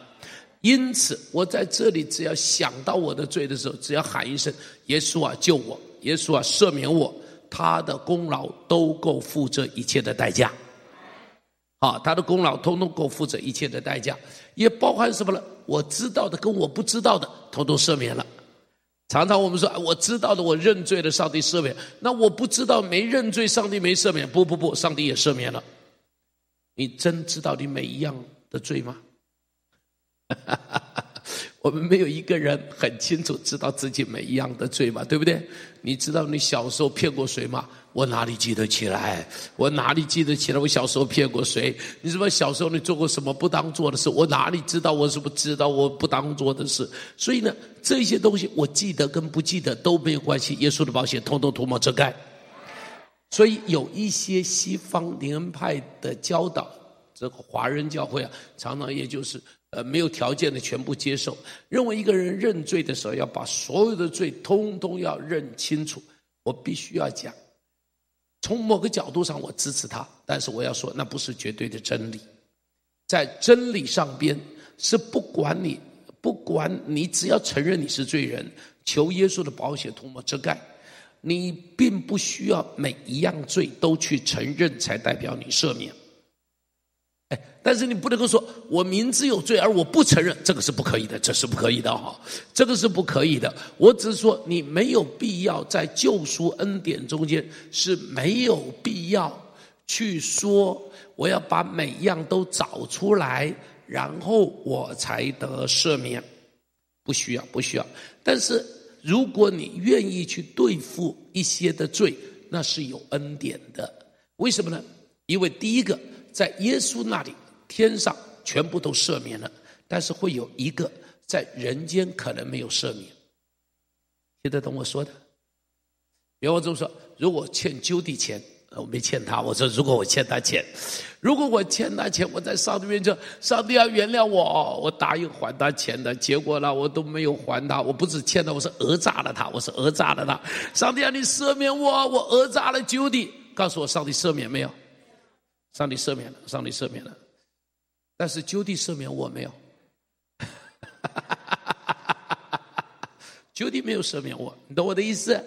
因此，我在这里只要想到我的罪的时候，只要喊一声“耶稣啊，救我！耶稣啊，赦免我！”他的功劳都够付这一切的代价。啊，他的功劳通通够付这一切的代价，也包含什么呢？我知道的跟我不知道的，通通赦免了。常常我们说，我知道的我认罪了，上帝赦免；那我不知道没认罪，上帝没赦免。不不不，上帝也赦免了。你真知道你每一样的罪吗？哈哈哈我们没有一个人很清楚知道自己每一样的罪嘛，对不对？你知道你小时候骗过谁吗？我哪里记得起来？我哪里记得起来？我小时候骗过谁？你什么小时候你做过什么不当做的事？我哪里知道？我是不知道我不当做的事？所以呢，这些东西我记得跟不记得都没有关系。耶稣的保险通通涂抹遮盖。所以有一些西方灵恩派的教导，这个华人教会啊，常常也就是。呃，没有条件的全部接受，认为一个人认罪的时候，要把所有的罪通通要认清楚。我必须要讲，从某个角度上我支持他，但是我要说，那不是绝对的真理。在真理上边，是不管你，不管你，只要承认你是罪人，求耶稣的保险涂抹遮盖，你并不需要每一样罪都去承认，才代表你赦免。但是你不能够说，我明知有罪而我不承认，这个是不可以的，这是不可以的哈，这个是不可以的。我只是说，你没有必要在救赎恩典中间是没有必要去说，我要把每样都找出来，然后我才得赦免，不需要，不需要。但是如果你愿意去对付一些的罪，那是有恩典的。为什么呢？因为第一个。在耶稣那里，天上全部都赦免了，但是会有一个在人间可能没有赦免。听得懂我说的？比方说，如果欠揪地钱。我没欠他，我说如果我欠他钱，如果我欠他钱，我在上帝面前，上帝要原谅我，我答应还他钱的，结果呢，我都没有还他，我不止欠他，我是讹诈了他，我是讹诈了他。上帝要你赦免我，我讹诈了旧的，告诉我上帝赦免没有？上帝赦免了，上帝赦免了，但是旧的赦免我没有，旧的没有赦免我，你懂我的意思？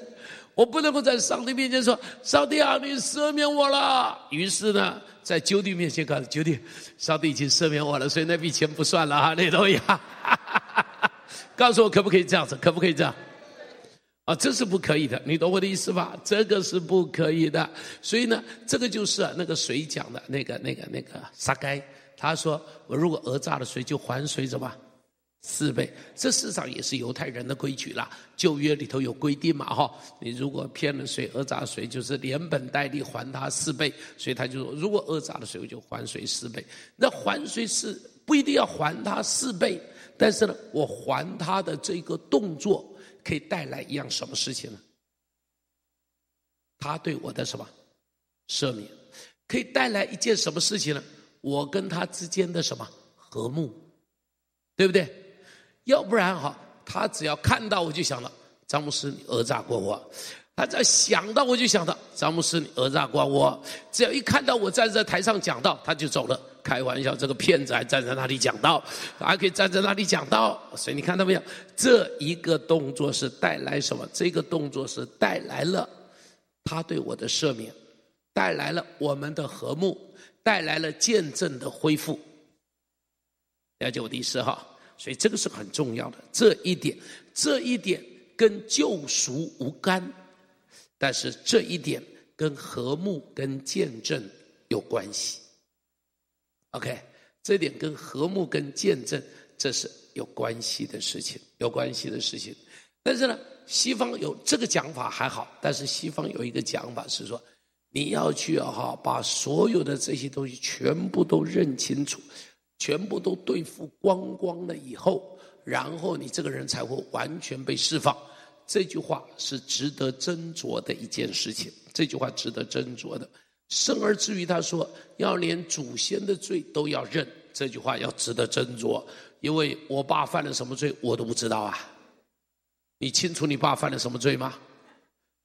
我不能够在上帝面前说：“上帝啊，你赦免我了。”于是呢，在旧的面前告诉旧的，上帝已经赦免我了，所以那笔钱不算了哈，那东西。告诉我可不可以这样子？可不可以这样？啊，这是不可以的，你懂我的意思吧？这个是不可以的。所以呢，这个就是那个谁讲的，那个、那个、那个沙该，他说：“我如果讹诈了谁，就还谁什么。”四倍，这世上也是犹太人的规矩啦。旧约里头有规定嘛，哈，你如果骗了谁，讹诈谁，就是连本带利还他四倍。所以他就说，如果讹诈了谁，我就还谁四倍。那还谁是不一定要还他四倍，但是呢，我还他的这个动作可以带来一样什么事情呢？他对我的什么赦免，可以带来一件什么事情呢？我跟他之间的什么和睦，对不对？要不然哈，他只要看到我就想到詹姆斯你讹诈过我，他只要想到我就想到詹姆斯你讹诈过我，只要一看到我站在台上讲道，他就走了。开玩笑，这个骗子还站在那里讲道，还可以站在那里讲道，所以你看到没有？这一个动作是带来什么？这个动作是带来了他对我的赦免，带来了我们的和睦，带来了见证的恢复。了解我的意思哈？所以这个是很重要的，这一点，这一点跟救赎无干，但是这一点跟和睦、跟见证有关系。OK，这点跟和睦、跟见证，这是有关系的事情，有关系的事情。但是呢，西方有这个讲法还好，但是西方有一个讲法是说，你要去哈，把所有的这些东西全部都认清楚。全部都对付光光了以后，然后你这个人才会完全被释放。这句话是值得斟酌的一件事情。这句话值得斟酌的。生而至于他说要连祖先的罪都要认，这句话要值得斟酌。因为我爸犯了什么罪，我都不知道啊。你清楚你爸犯了什么罪吗？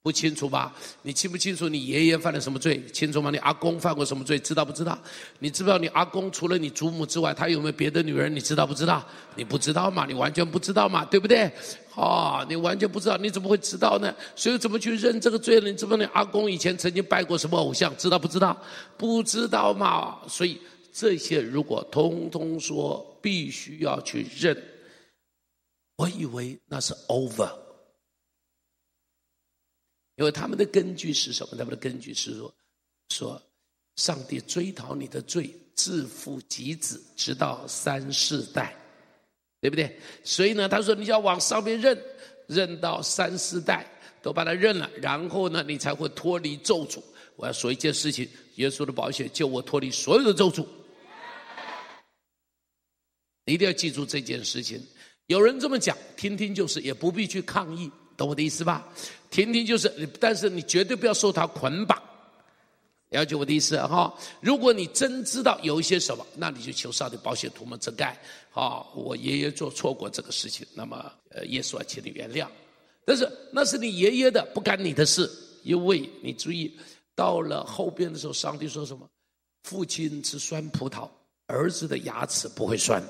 不清楚吧？你清不清楚你爷爷犯了什么罪？清楚吗？你阿公犯过什么罪？知道不知道？你知不知道你阿公除了你祖母之外，他有没有别的女人？你知道不知道？你不知道嘛？你完全不知道嘛？对不对？啊、哦，你完全不知道，你怎么会知道呢？所以怎么去认这个罪呢？你知不知道你阿公以前曾经拜过什么偶像？知道不知道？不知道嘛？所以这些如果通通说必须要去认，我以为那是 over。因为他们的根据是什么？他们的根据是说，说上帝追讨你的罪，自父及子，直到三世代，对不对？所以呢，他说你要往上面认，认到三四代都把它认了，然后呢，你才会脱离咒诅。我要说一件事情：耶稣的宝血救我脱离所有的咒诅。你一定要记住这件事情。有人这么讲，听听就是，也不必去抗议。懂我的意思吧？听听就是，但是你绝对不要受他捆绑。了解我的意思哈？如果你真知道有一些什么，那你就求上帝保险涂抹遮盖。啊，我爷爷做错过这个事情，那么呃，耶稣啊，请你原谅。但是那是你爷爷的，不干你的事。因为你注意，到了后边的时候，上帝说什么？父亲吃酸葡萄，儿子的牙齿不会酸。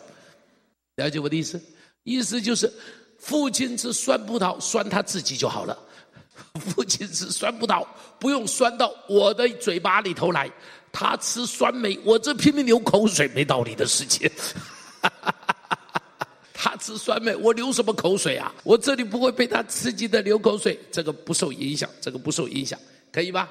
了解我的意思？意思就是。父亲吃酸葡萄，酸他自己就好了。父亲吃酸葡萄，不用酸到我的嘴巴里头来。他吃酸梅，我这拼命流口水，没道理的事情。他吃酸梅，我流什么口水啊？我这里不会被他刺激的流口水，这个不受影响，这个不受影响，可以吧？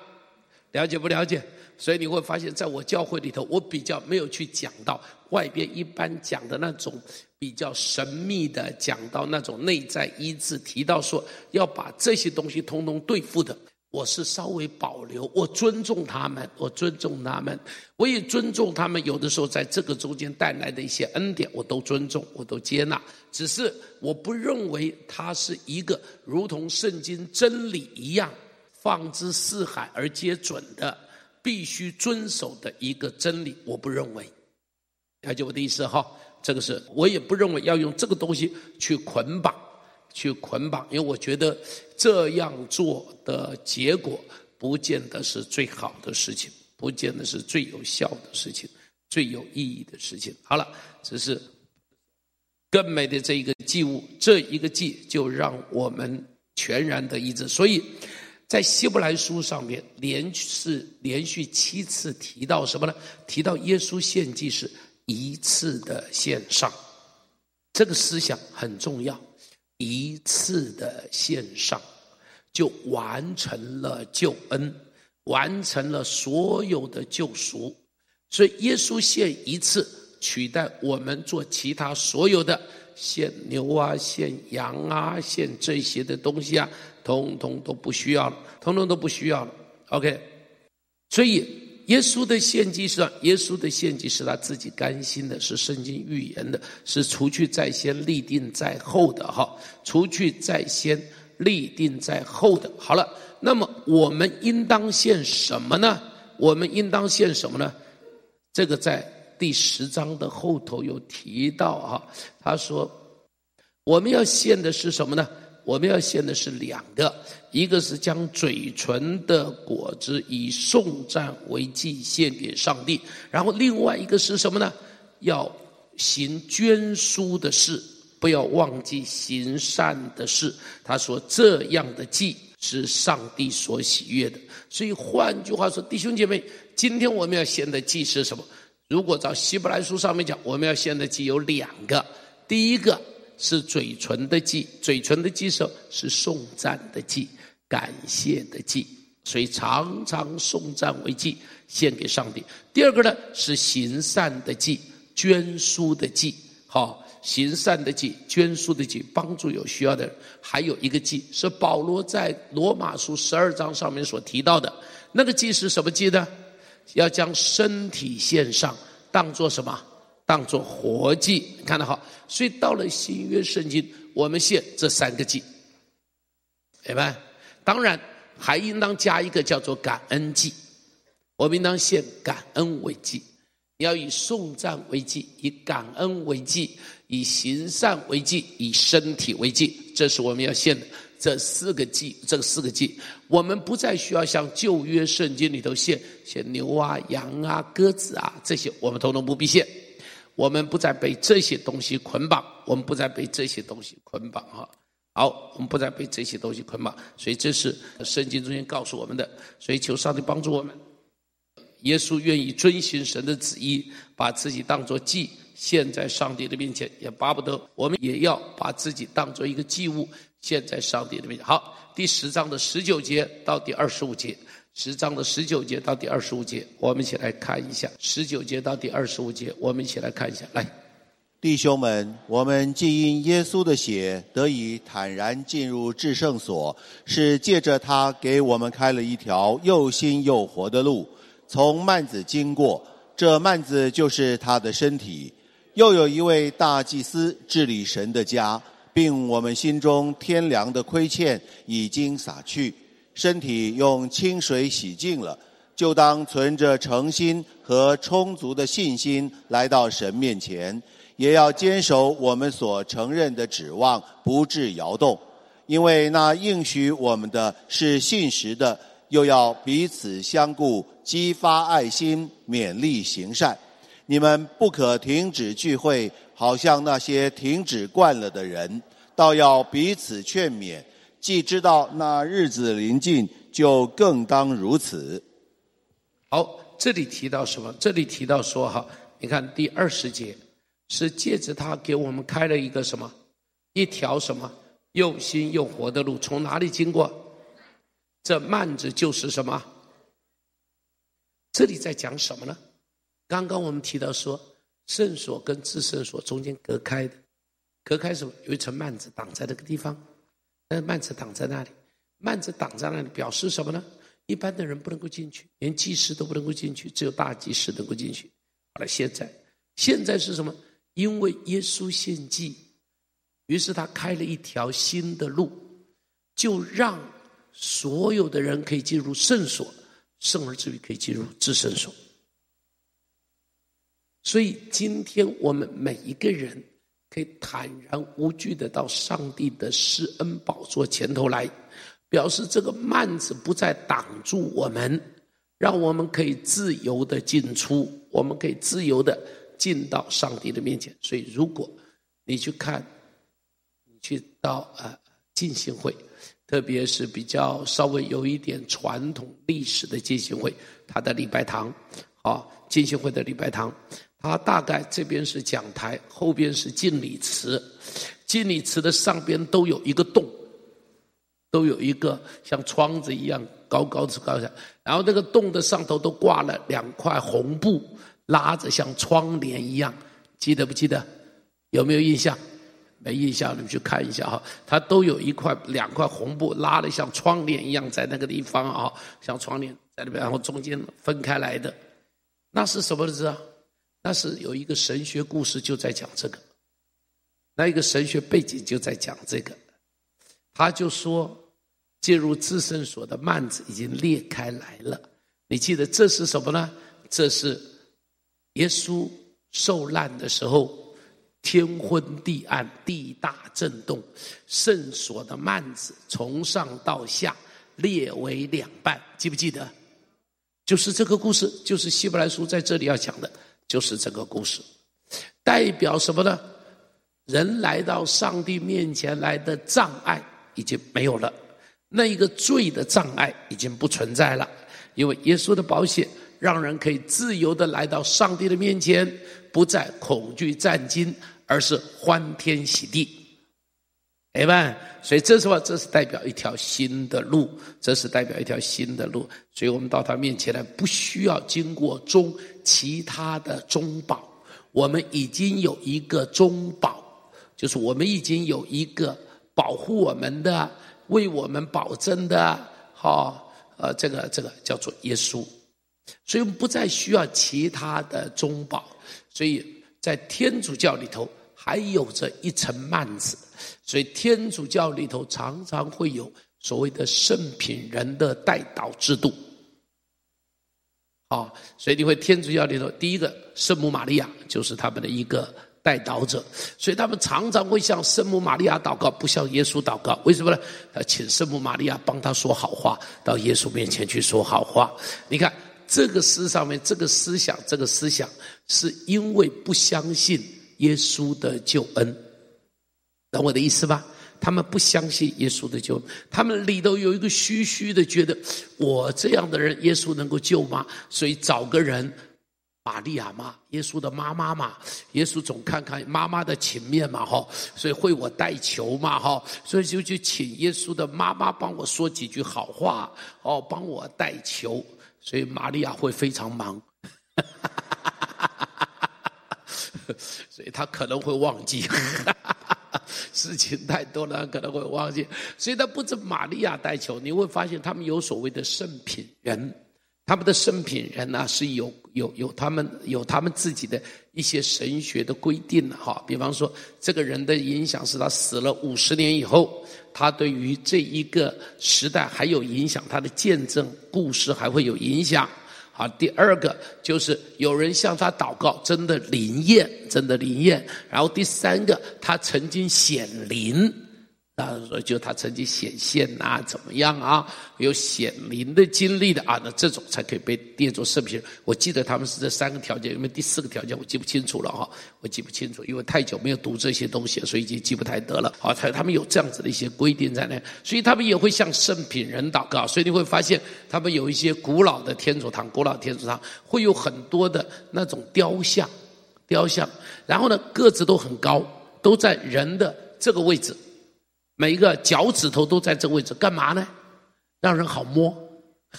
了解不了解？所以你会发现，在我教会里头，我比较没有去讲到外边一般讲的那种比较神秘的，讲到那种内在医治，提到说要把这些东西通通对付的。我是稍微保留，我尊重他们，我尊重他们，我也尊重他们。有的时候在这个中间带来的一些恩典，我都尊重，我都接纳。只是我不认为它是一个如同圣经真理一样，放之四海而皆准的，必须遵守的一个真理。我不认为，了解我的意思哈？这个是我也不认为要用这个东西去捆绑。去捆绑，因为我觉得这样做的结果不见得是最好的事情，不见得是最有效的事情，最有意义的事情。好了，这是更美的这一个祭物，这一个祭就让我们全然的医治。所以在希伯来书上面，连续连续七次提到什么呢？提到耶稣献祭是一次的献上，这个思想很重要。一次的献上，就完成了救恩，完成了所有的救赎。所以耶稣献一次，取代我们做其他所有的献牛啊、献羊啊、献这些的东西啊，通通都不需要了，通通都不需要了。OK，所以。耶稣的献祭是，耶稣的献祭是他自己甘心的，是圣经预言的，是除去在先、立定在后的哈，除去在先、立定在后的。好了，那么我们应当献什么呢？我们应当献什么呢？这个在第十章的后头有提到啊，他说我们要献的是什么呢？我们要献的是两个，一个是将嘴唇的果子以颂赞为祭献给上帝，然后另外一个是什么呢？要行捐书的事，不要忘记行善的事。他说这样的祭是上帝所喜悦的。所以换句话说，弟兄姐妹，今天我们要献的祭是什么？如果照希伯来书上面讲，我们要献的祭有两个，第一个。是嘴唇的祭，嘴唇的祭时候是颂赞的祭，感谢的祭，所以常常颂赞为祭献给上帝。第二个呢是行善的祭，捐书的祭，好，行善的祭，捐书的祭，帮助有需要的人。还有一个祭是保罗在罗马书十二章上面所提到的，那个祭是什么祭呢？要将身体献上，当做什么？当做活祭，看得好。所以到了新约圣经，我们献这三个祭，明白？当然还应当加一个叫做感恩祭。我们应当献感恩为祭，要以颂赞为祭，以感恩为祭，以行善为祭，以身体为祭。这是我们要献的这四个祭。这四个祭，我们不再需要像旧约圣经里头献献牛啊、羊啊、鸽子啊这些，我们统统不必献。我们不再被这些东西捆绑，我们不再被这些东西捆绑哈。好，我们不再被这些东西捆绑，所以这是圣经中间告诉我们的。所以求上帝帮助我们。耶稣愿意遵循神的旨意，把自己当作祭献在上帝的面前，也巴不得我们也要把自己当作一个祭物献在上帝的面前。好，第十章的十九节到第二十五节。十章的十九节到第二十五节，我们一起来看一下。十九节到第二十五节，我们一起来看一下。来，弟兄们，我们既因耶稣的血得以坦然进入至圣所，是借着他给我们开了一条又新又活的路，从幔子经过。这幔子就是他的身体。又有一位大祭司治理神的家，并我们心中天良的亏欠已经洒去。身体用清水洗净了，就当存着诚心和充足的信心来到神面前，也要坚守我们所承认的指望，不致摇动。因为那应许我们的是信实的，又要彼此相顾，激发爱心，勉励行善。你们不可停止聚会，好像那些停止惯了的人，倒要彼此劝勉。既知道那日子临近，就更当如此。好，这里提到什么？这里提到说哈，你看第二十节，是借着他给我们开了一个什么？一条什么？又新又活的路，从哪里经过？这幔子就是什么？这里在讲什么呢？刚刚我们提到说，圣所跟至圣所中间隔开的，隔开什么？有一层幔子挡在这个地方。那幔子挡在那里，幔子挡在那里，表示什么呢？一般的人不能够进去，连祭司都不能够进去，只有大祭司能够进去。好了，现在现在是什么？因为耶稣献祭，于是他开了一条新的路，就让所有的人可以进入圣所，圣而至于可以进入至圣所。所以今天我们每一个人可以坦然无惧的到上帝的施恩宝座前头来，表示这个幔子不再挡住我们，让我们可以自由的进出，我们可以自由的进到上帝的面前。所以，如果你去看，你去到呃浸信会，特别是比较稍微有一点传统历史的浸信会，它的礼拜堂，啊，浸信会的礼拜堂。它大概这边是讲台，后边是敬礼池，敬礼池的上边都有一个洞，都有一个像窗子一样高高的高下，然后那个洞的上头都挂了两块红布，拉着像窗帘一样，记得不记得？有没有印象？没印象，你们去看一下哈，它都有一块两块红布拉的像窗帘一样在那个地方啊，像窗帘在那边，然后中间分开来的，那是什么日子啊？那是有一个神学故事，就在讲这个。那一个神学背景就在讲这个。他就说，进入至圣所的幔子已经裂开来了。你记得这是什么呢？这是耶稣受难的时候，天昏地暗，地大震动，圣所的幔子从上到下裂为两半。记不记得？就是这个故事，就是希伯来书在这里要讲的。就是这个故事，代表什么呢？人来到上帝面前来的障碍已经没有了，那一个罪的障碍已经不存在了，因为耶稣的保险让人可以自由的来到上帝的面前，不再恐惧战惊，而是欢天喜地。哎们，所以这是什么？这是代表一条新的路，这是代表一条新的路。所以我们到他面前来，不需要经过中其他的中保，我们已经有一个中保，就是我们已经有一个保护我们的、为我们保证的，好，呃，这个这个叫做耶稣。所以我们不再需要其他的中保。所以在天主教里头，还有着一层幔子。所以天主教里头常常会有所谓的圣品人的代祷制度，啊，所以你会天主教里头第一个圣母玛利亚就是他们的一个代祷者，所以他们常常会向圣母玛利亚祷告，不向耶稣祷告，为什么呢？他请圣母玛利亚帮他说好话，到耶稣面前去说好话。你看这个诗上面这个思想，这个思想是因为不相信耶稣的救恩。懂我的意思吧？他们不相信耶稣的救，他们里头有一个虚虚的，觉得我这样的人，耶稣能够救吗？所以找个人，玛利亚嘛，耶稣的妈妈嘛，耶稣总看看妈妈的情面嘛，哈，所以会我代求嘛，哈，所以就去请耶稣的妈妈帮我说几句好话，哦，帮我代求，所以玛利亚会非常忙，所以他可能会忘记。事情太多了，可能会忘记，所以他不止玛利亚带球，你会发现他们有所谓的圣品人，他们的圣品人呢是有有有他们有他们自己的一些神学的规定的哈，比方说这个人的影响是他死了五十年以后，他对于这一个时代还有影响，他的见证故事还会有影响。啊，第二个就是有人向他祷告，真的灵验，真的灵验。然后第三个，他曾经显灵。啊，说就他曾经显现啊，怎么样啊？有显灵的经历的啊，那这种才可以被列作圣品。我记得他们是这三个条件，因为第四个条件我记不清楚了哈，我记不清楚，因为太久没有读这些东西，所以已经记不太得了。好，他他们有这样子的一些规定在那，所以他们也会向圣品人祷告。所以你会发现，他们有一些古老的天主堂，古老天主堂会有很多的那种雕像，雕像，然后呢个子都很高，都在人的这个位置。每一个脚趾头都在这位置，干嘛呢？让人好摸。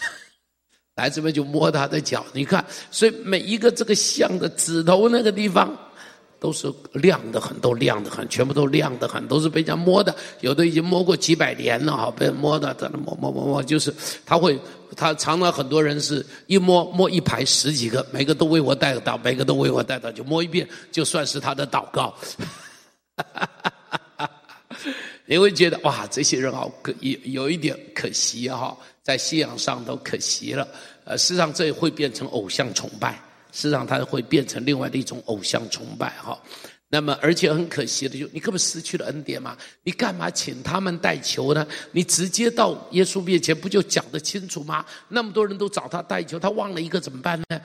来这边就摸他的脚，你看，所以每一个这个像的指头那个地方，都是亮的很，都亮的很，全部都亮的很，都是被人家摸的，有的已经摸过几百年了哈，被摸的，在那摸摸摸摸，就是他会，他常常很多人是一摸摸一排十几个，每个都为我带个祷，每个都为我带祷，就摸一遍，就算是他的祷告。哈哈哈你会觉得哇，这些人好可有有一点可惜哈，在信仰上都可惜了。呃，事实上这也会变成偶像崇拜，事实上它会变成另外的一种偶像崇拜哈。那么，而且很可惜的就，你根本失去了恩典嘛？你干嘛请他们代求呢？你直接到耶稣面前不就讲得清楚吗？那么多人都找他代求，他忘了一个怎么办呢？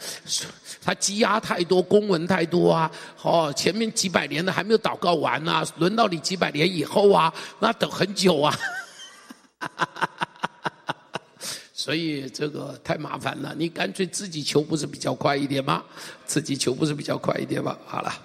他积压太多，公文太多啊！哦，前面几百年的还没有祷告完、啊，轮到你几百年以后啊，那等很久啊！所以这个太麻烦了，你干脆自己求不是比较快一点吗？自己求不是比较快一点吗？好了。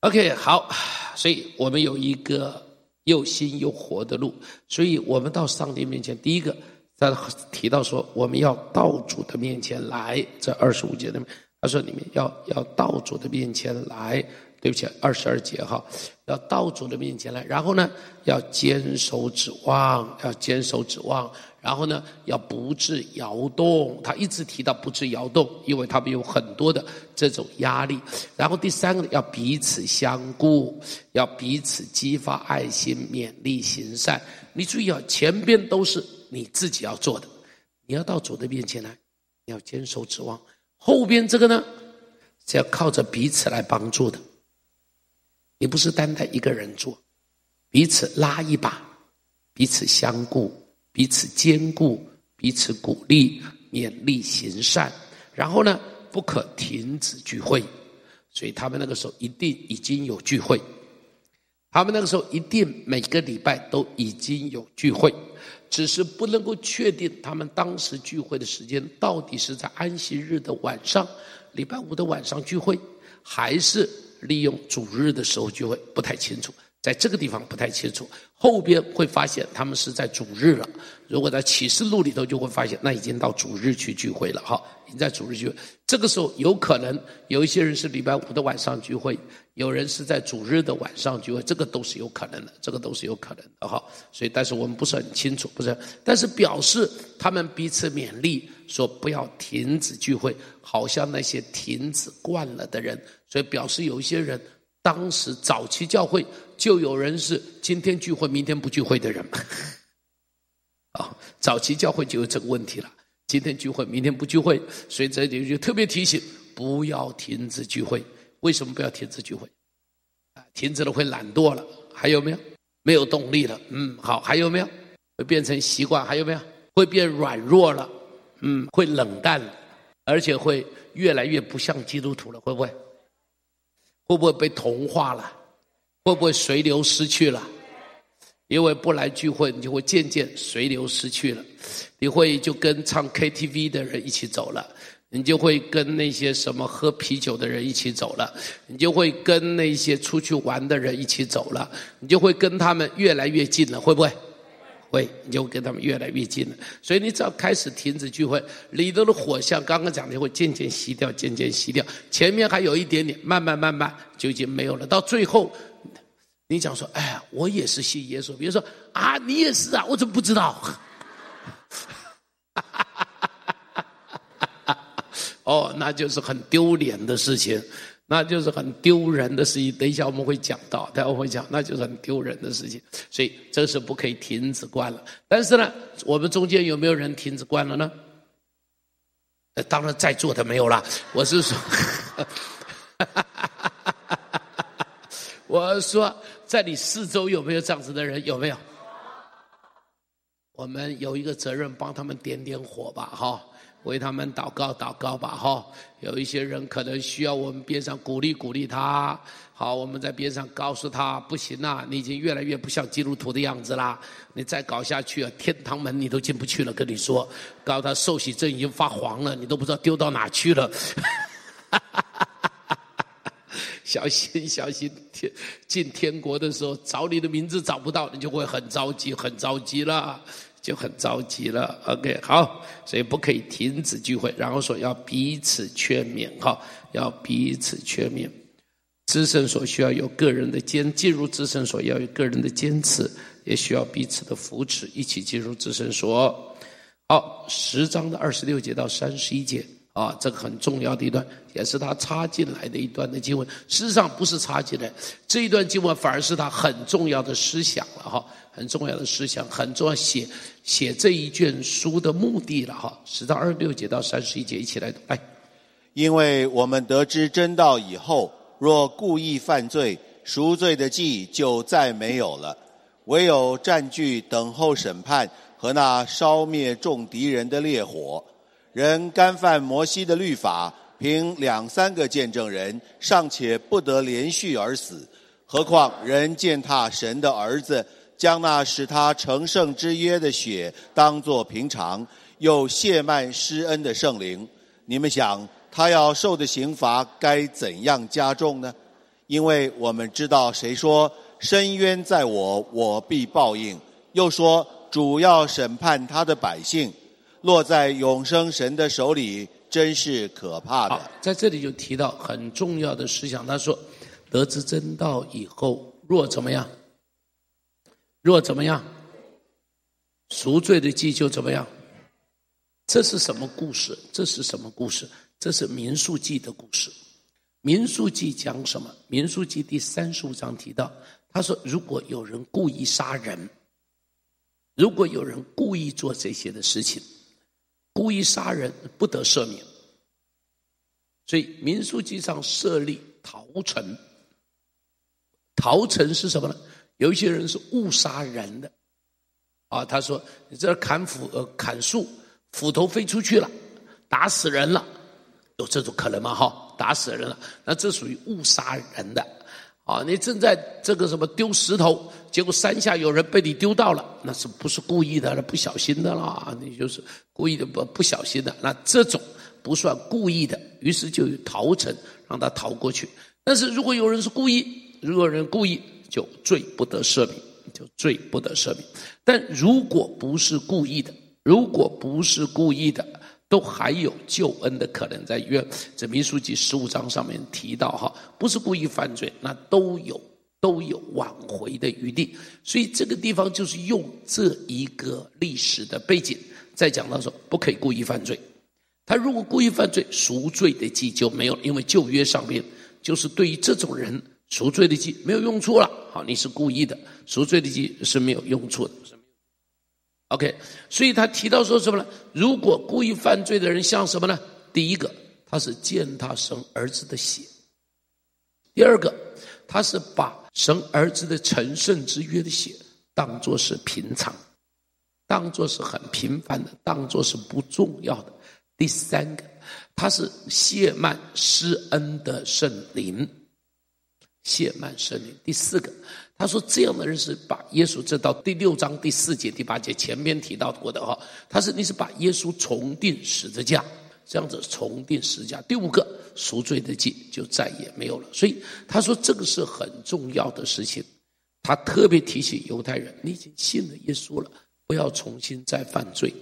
OK，好，所以我们有一个又新又活的路，所以我们到上帝面前，第一个他提到说，我们要到主的面前来，这二十五节里面，他说你们要要到主的面前来，对不起，二十二节哈，要到主的面前来，然后呢，要坚守指望，要坚守指望。然后呢，要不致摇动。他一直提到不致摇动，因为他们有很多的这种压力。然后第三个呢，要彼此相顾，要彼此激发爱心，勉励行善。你注意啊，前边都是你自己要做的，你要到主的面前来，你要坚守指望。后边这个呢，是要靠着彼此来帮助的。你不是单单一个人做，彼此拉一把，彼此相顾。彼此兼顾，彼此鼓励，勉励行善。然后呢，不可停止聚会。所以他们那个时候一定已经有聚会。他们那个时候一定每个礼拜都已经有聚会，只是不能够确定他们当时聚会的时间到底是在安息日的晚上、礼拜五的晚上聚会，还是利用主日的时候聚会，不太清楚。在这个地方不太清楚，后边会发现他们是在主日了。如果在启示录里头，就会发现那已经到主日去聚会了，哈，已经在主日聚会。这个时候有可能有一些人是礼拜五的晚上聚会，有人是在主日的晚上聚会，这个都是有可能的，这个都是有可能的，哈。所以，但是我们不是很清楚，不是，但是表示他们彼此勉励，说不要停止聚会，好像那些停止惯了的人，所以表示有一些人。当时早期教会就有人是今天聚会明天不聚会的人，啊，早期教会就有这个问题了。今天聚会明天不聚会，所以这里就特别提醒不要停止聚会。为什么不要停止聚会？啊，停止了会懒惰了，还有没有？没有动力了。嗯，好，还有没有？会变成习惯，还有没有？会变软弱了。嗯，会冷淡了，而且会越来越不像基督徒了，会不会？会不会被同化了？会不会随流失去了？因为不来聚会，你就会渐渐随流失去了。你会就跟唱 KTV 的人一起走了，你就会跟那些什么喝啤酒的人一起走了，你就会跟那些出去玩的人一起走了，你就会跟他们越来越近了，会不会？会，你就跟他们越来越近了。所以你只要开始停止聚会，里头的火像刚刚讲的会渐渐熄掉，渐渐熄掉。前面还有一点点，慢慢慢慢就已经没有了。到最后，你讲说：“哎，我也是信耶稣。”比如说啊，你也是啊，我怎么不知道？哦，那就是很丢脸的事情。那就是很丢人的事情，等一下我们会讲到，待会会讲，那就是很丢人的事情，所以这是不可以停止惯了。但是呢，我们中间有没有人停止惯了呢？当然在座的没有啦。我是说，我说在你四周有没有这样子的人？有没有？我们有一个责任，帮他们点点火吧，哈。为他们祷告祷告吧，哈！有一些人可能需要我们边上鼓励鼓励他。好，我们在边上告诉他：不行啦，你已经越来越不像基督徒的样子啦！你再搞下去啊，天堂门你都进不去了。跟你说，告诉他受洗证已经发黄了，你都不知道丢到哪去了。哈哈小心小心，天进天国的时候找你的名字找不到，你就会很着急，很着急了。就很着急了，OK，好，所以不可以停止聚会，然后说要彼此劝勉，哈，要彼此劝勉。至圣所需要有个人的坚，进入至圣所要有个人的坚持，也需要彼此的扶持，一起进入至圣所。好，十章的二十六节到三十一节啊，这个很重要的一段，也是他插进来的一段的经文。事实上不是插进来，这一段经文反而是他很重要的思想了哈，很重要的思想，很重要写写这一卷书的目的了哈。十到二十六节到三十一节，一起来读来。因为我们得知真道以后。若故意犯罪，赎罪的祭就再没有了，唯有占据等候审判和那烧灭众敌人的烈火。人干犯摩西的律法，凭两三个见证人尚且不得连续而死，何况人践踏神的儿子，将那使他成圣之约的血当作平常，又亵慢施恩的圣灵？你们想？他要受的刑罚该怎样加重呢？因为我们知道，谁说深渊在我，我必报应；又说主要审判他的百姓，落在永生神的手里，真是可怕的。在这里就提到很重要的思想。他说，得知真道以后，若怎么样？若怎么样？赎罪的祭就怎么样？这是什么故事？这是什么故事？这是民数记的故事。民数记讲什么？民数记第三十五章提到，他说：如果有人故意杀人，如果有人故意做这些的事情，故意杀人不得赦免。所以民书记上设立逃城，逃城是什么呢？有一些人是误杀人的，啊，他说你这砍斧呃砍树，斧头飞出去了，打死人了。有这种可能吗？哈，打死人了，那这属于误杀人的，啊，你正在这个什么丢石头，结果山下有人被你丢到了，那是不是故意的？那不小心的啦，你就是故意的不不小心的，那这种不算故意的，于是就有逃城，让他逃过去。但是如果有人是故意，如果有人故意，就罪不得赦免，就罪不得赦免。但如果不是故意的，如果不是故意的。都还有救恩的可能，在约这民数记十五章上面提到哈，不是故意犯罪，那都有都有挽回的余地。所以这个地方就是用这一个历史的背景，在讲到说不可以故意犯罪。他如果故意犯罪，赎罪的祭就没有，因为旧约上面就是对于这种人赎罪的祭没有用处了。好，你是故意的，赎罪的祭是没有用处的。OK，所以他提到说什么呢？如果故意犯罪的人像什么呢？第一个，他是践踏神儿子的血；第二个，他是把神儿子的成圣之约的血当作是平常，当作是很平凡的，当作是不重要的；第三个，他是亵慢施恩的圣灵，亵慢圣灵；第四个。他说：“这样的人是把耶稣，这到第六章第四节、第八节前面提到过的哈。他说你是把耶稣重定十字架，这样子重定十字架。第五个赎罪的祭就再也没有了。所以他说这个是很重要的事情。他特别提醒犹太人：你已经信了耶稣了，不要重新再犯罪。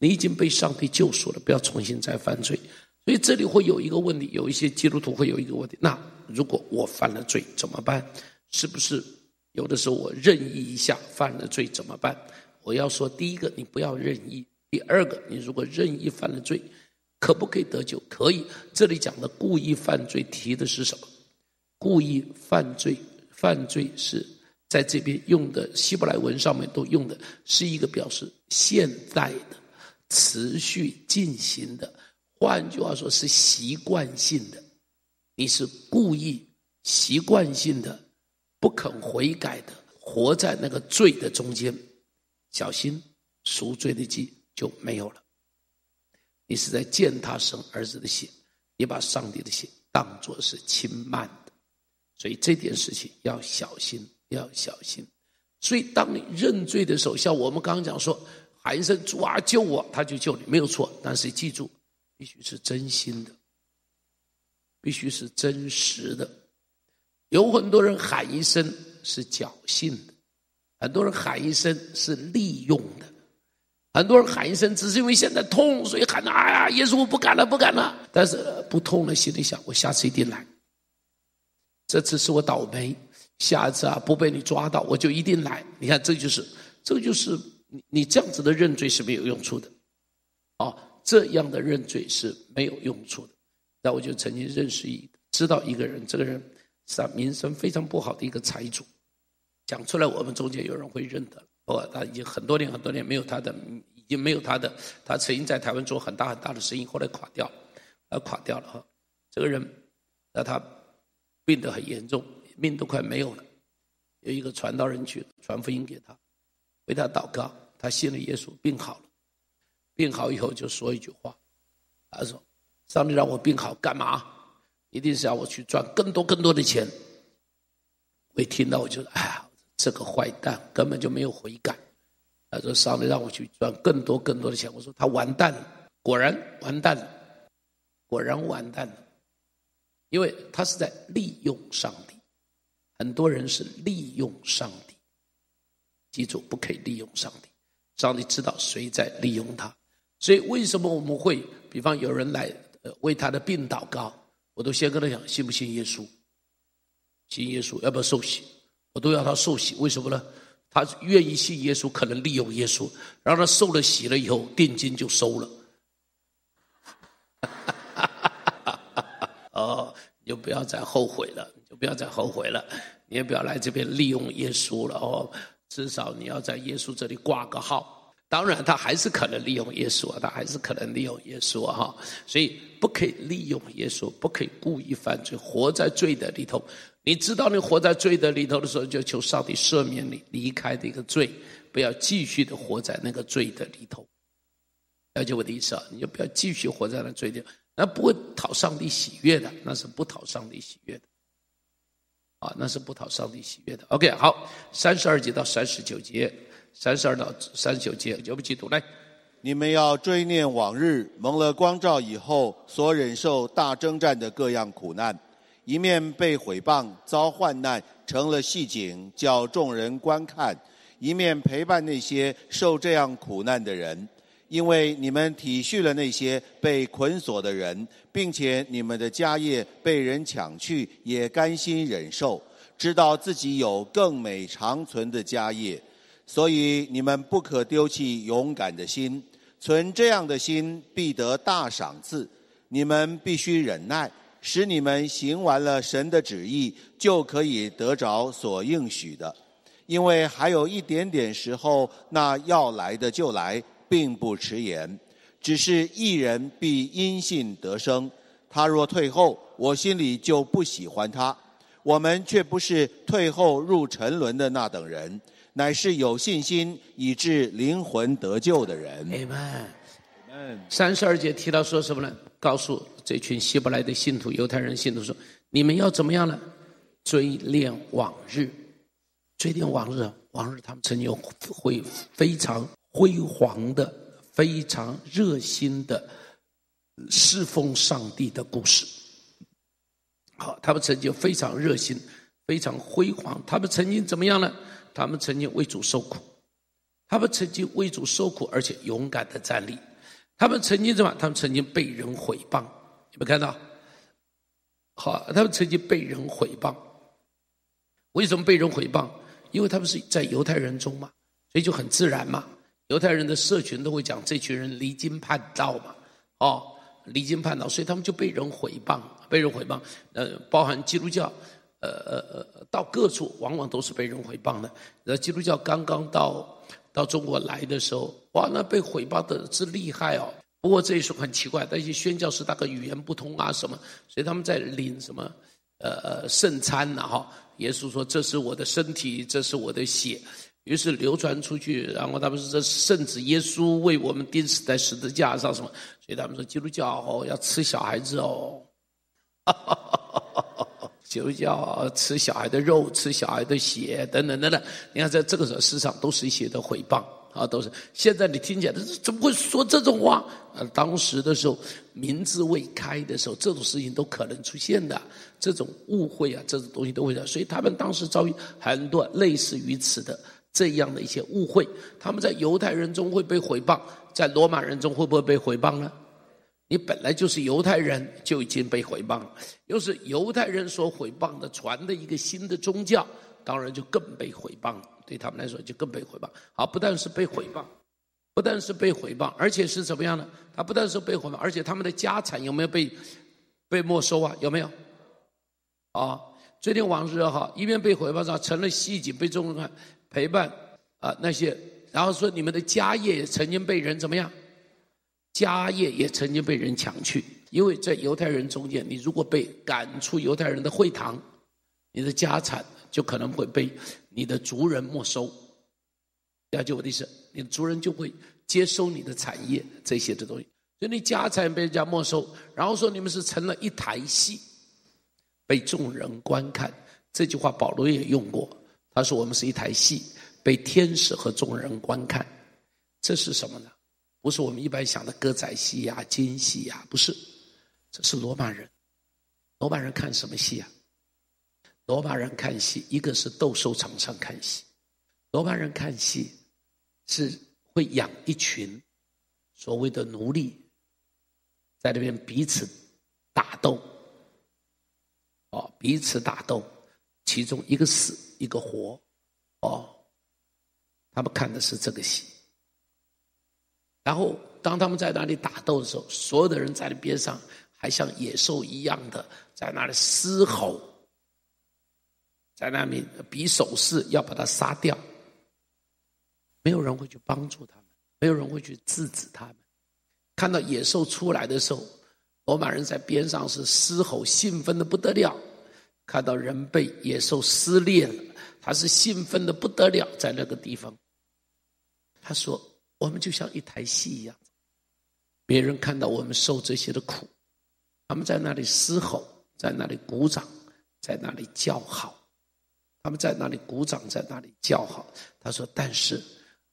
你已经被上帝救赎了，不要重新再犯罪。所以这里会有一个问题，有一些基督徒会有一个问题：那如果我犯了罪怎么办？是不是？”有的时候我任意一下犯了罪怎么办？我要说，第一个你不要任意；第二个，你如果任意犯了罪，可不可以得救？可以。这里讲的故意犯罪提的是什么？故意犯罪，犯罪是在这边用的希伯来文上面都用的是一个表示现在的、持续进行的，换句话说是习惯性的。你是故意、习惯性的。不肯悔改的，活在那个罪的中间，小心赎罪的祭就没有了。你是在践踏神儿子的血，你把上帝的血当作是轻慢的，所以这件事情要小心，要小心。所以当你认罪的时候，像我们刚刚讲说，喊一声主啊救我，他就救你，没有错。但是记住，必须是真心的，必须是真实的。有很多人喊一声是侥幸的，很多人喊一声是利用的，很多人喊一声只是因为现在痛，所以喊的。哎呀，耶稣我不敢了，不敢了。但是不痛了，心里想我下次一定来。这次是我倒霉，下次啊不被你抓到，我就一定来。你看，这就是，这就是你你这样子的认罪是没有用处的，啊，这样的认罪是没有用处的。那我就曾经认识一个，知道一个人，这个人是啊名声非常不好的一个财主，讲出来我们中间有人会认得。哦，他已经很多年很多年没有他的，已经没有他的。他曾经在台湾做很大很大的生意，后来垮掉，呃，垮掉了哈。这个人，那他病得很严重，命都快没有了。有一个传道人去传福音给他，为他祷告，他信了耶稣，病好了。病好以后就说一句话，他说：“上帝让我病好干嘛？一定是要我去赚更多更多的钱。”我一听到我就哎呀。这个坏蛋根本就没有悔改，他说：“上帝让我去赚更多更多的钱。”我说：“他完蛋了，果然完蛋了，果然完蛋了，因为他是在利用上帝。很多人是利用上帝，记住不可以利用上帝。上帝知道谁在利用他，所以为什么我们会，比方有人来为他的病祷告，我都先跟他讲：信不信耶稣？信耶稣要不要受洗？”我都要他受洗，为什么呢？他愿意信耶稣，可能利用耶稣，让他受了洗了以后，定金就收了。哦，你就不要再后悔了，你就不要再后悔了，你也不要来这边利用耶稣了哦。至少你要在耶稣这里挂个号。当然，他还是可能利用耶稣啊，他还是可能利用耶稣啊，哈。所以不可以利用耶稣，不可以故意犯罪，活在罪的里头。你知道你活在罪的里头的时候，就求上帝赦免你，离开这个罪，不要继续的活在那个罪的里头。了解我的意思啊？你就不要继续活在那罪里，那不会讨上帝喜悦的，那是不讨上帝喜悦的。啊，那是不讨上帝喜悦的。OK，好，三十二节到三十九节，三十二到三十九节，就不记读来。你们要追念往日蒙了光照以后所忍受大征战的各样苦难。一面被毁谤、遭患难，成了戏景，叫众人观看；一面陪伴那些受这样苦难的人，因为你们体恤了那些被捆锁的人，并且你们的家业被人抢去，也甘心忍受，知道自己有更美长存的家业，所以你们不可丢弃勇敢的心，存这样的心必得大赏赐。你们必须忍耐。使你们行完了神的旨意，就可以得着所应许的。因为还有一点点时候，那要来的就来，并不迟延。只是一人必因信得生。他若退后，我心里就不喜欢他。我们却不是退后入沉沦的那等人，乃是有信心以致灵魂得救的人。Amen。三十二节提到说什么呢？告诉这群希伯来的信徒、犹太人信徒说：“你们要怎么样呢？追念往日，追念往日，往日他们曾经会非常辉煌的、非常热心的侍奉上帝的故事。好，他们曾经非常热心、非常辉煌。他们曾经怎么样呢？他们曾经为主受苦，他们曾经为主受苦，而且勇敢的站立。”他们曾经怎么？他们曾经被人毁谤，有没有看到？好，他们曾经被人毁谤。为什么被人毁谤？因为他们是在犹太人中嘛，所以就很自然嘛。犹太人的社群都会讲这群人离经叛道嘛，哦，离经叛道，所以他们就被人毁谤，被人毁谤。呃，包含基督教，呃呃呃，到各处往往都是被人毁谤的。呃，基督教刚刚到。到中国来的时候，哇，那被毁谤的之厉害哦。不过这也是很奇怪，那些宣教士大概语言不通啊什么，所以他们在领什么呃圣餐呐哈。耶稣说：“这是我的身体，这是我的血。”于是流传出去，然后他们说：“这圣子耶稣为我们钉死在十字架上什么？”所以他们说基督教哦要吃小孩子哦。就叫。吃小孩的肉，吃小孩的血，等等等等。你看，在这个时候，世上都是一些的诽谤啊，都是。现在你听起来，怎么会说这种话？呃，当时的时候，民字未开的时候，这种事情都可能出现的，这种误会啊，这种东西都会的。所以他们当时遭遇很多类似于此的这样的一些误会。他们在犹太人中会被诽谤，在罗马人中会不会被诽谤呢？你本来就是犹太人，就已经被毁谤了。又是犹太人所毁谤的，传的一个新的宗教，当然就更被毁谤了。对他们来说，就更被毁谤。好，不但是被毁谤，不但是被毁谤，而且是怎么样呢？他不但是被毁谤，而且他们的家产有没有被被没收啊？有没有？啊，追念往日哈，一边被毁谤上，成了戏景，被众人陪伴啊那些，然后说你们的家业曾经被人怎么样？家业也曾经被人抢去，因为在犹太人中间，你如果被赶出犹太人的会堂，你的家产就可能会被你的族人没收。了解我的意思？你的族人就会接收你的产业这些的东西，所以你家产被人家没收，然后说你们是成了一台戏，被众人观看。这句话保罗也用过，他说我们是一台戏，被天使和众人观看。这是什么呢？不是我们一般想的歌仔戏呀、京戏呀，不是，这是罗马人。罗马人看什么戏啊？罗马人看戏，一个是斗兽场上看戏。罗马人看戏是会养一群所谓的奴隶，在那边彼此打斗，哦，彼此打斗，其中一个死，一个活，哦，他们看的是这个戏。然后，当他们在那里打斗的时候，所有的人在那边上，还像野兽一样的在那里嘶吼，在那里比手势要把他杀掉。没有人会去帮助他们，没有人会去制止他们。看到野兽出来的时候，罗马人在边上是嘶吼，兴奋的不得了；看到人被野兽撕裂了，他是兴奋的不得了。在那个地方，他说。我们就像一台戏一样，别人看到我们受这些的苦，他们在那里嘶吼，在那里鼓掌，在那里叫好，他们在那里鼓掌，在那里叫好。他说：“但是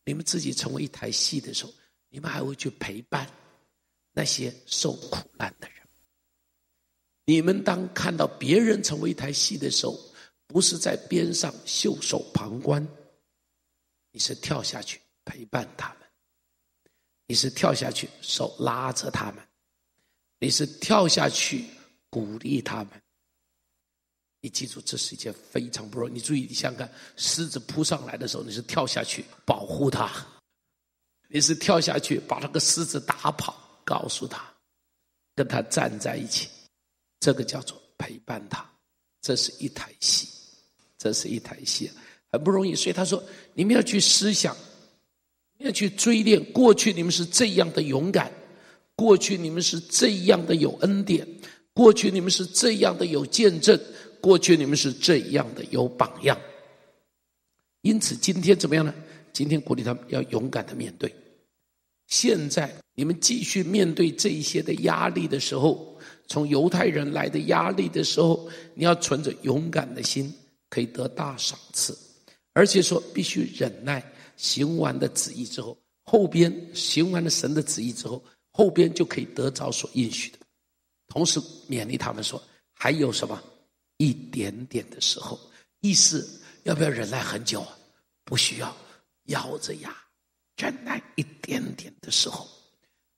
你们自己成为一台戏的时候，你们还会去陪伴那些受苦难的人。你们当看到别人成为一台戏的时候，不是在边上袖手旁观，你是跳下去陪伴他们。”你是跳下去，手拉着他们；你是跳下去鼓励他们。你记住，这是一件非常不容易。你注意，你想看，狮子扑上来的时候，你是跳下去保护它；你是跳下去把那个狮子打跑，告诉他，跟他站在一起。这个叫做陪伴他。这是一台戏，这是一台戏，很不容易。所以他说，你们要去思想。要去追念过去，你们是这样的勇敢；过去你们是这样的有恩典；过去你们是这样的有见证；过去你们是这样的有榜样。因此，今天怎么样呢？今天鼓励他们要勇敢的面对。现在你们继续面对这一些的压力的时候，从犹太人来的压力的时候，你要存着勇敢的心，可以得大赏赐，而且说必须忍耐。行完的旨意之后，后边行完了神的旨意之后，后边就可以得着所应许的。同时勉励他们说，还有什么一点点的时候，意思要不要忍耐很久啊？不需要，咬着牙忍耐一点点的时候。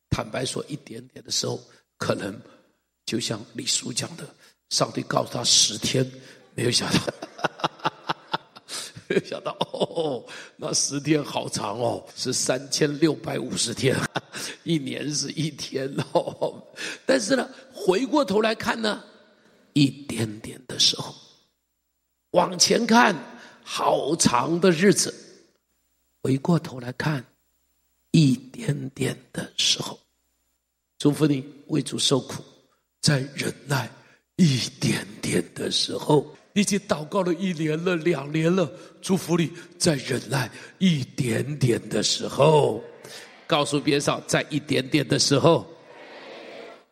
坦白说，一点点的时候，可能就像李叔讲的，上帝告诉他十天，没有想到。想到哦，那十天好长哦，是三千六百五十天，一年是一天哦。但是呢，回过头来看呢，一点点的时候，往前看好长的日子，回过头来看一点点的时候，祝福你为主受苦，在忍耐一点点的时候。已经祷告了一年了，两年了，祝福你再忍耐一点点的时候，告诉别人在一点点的时候。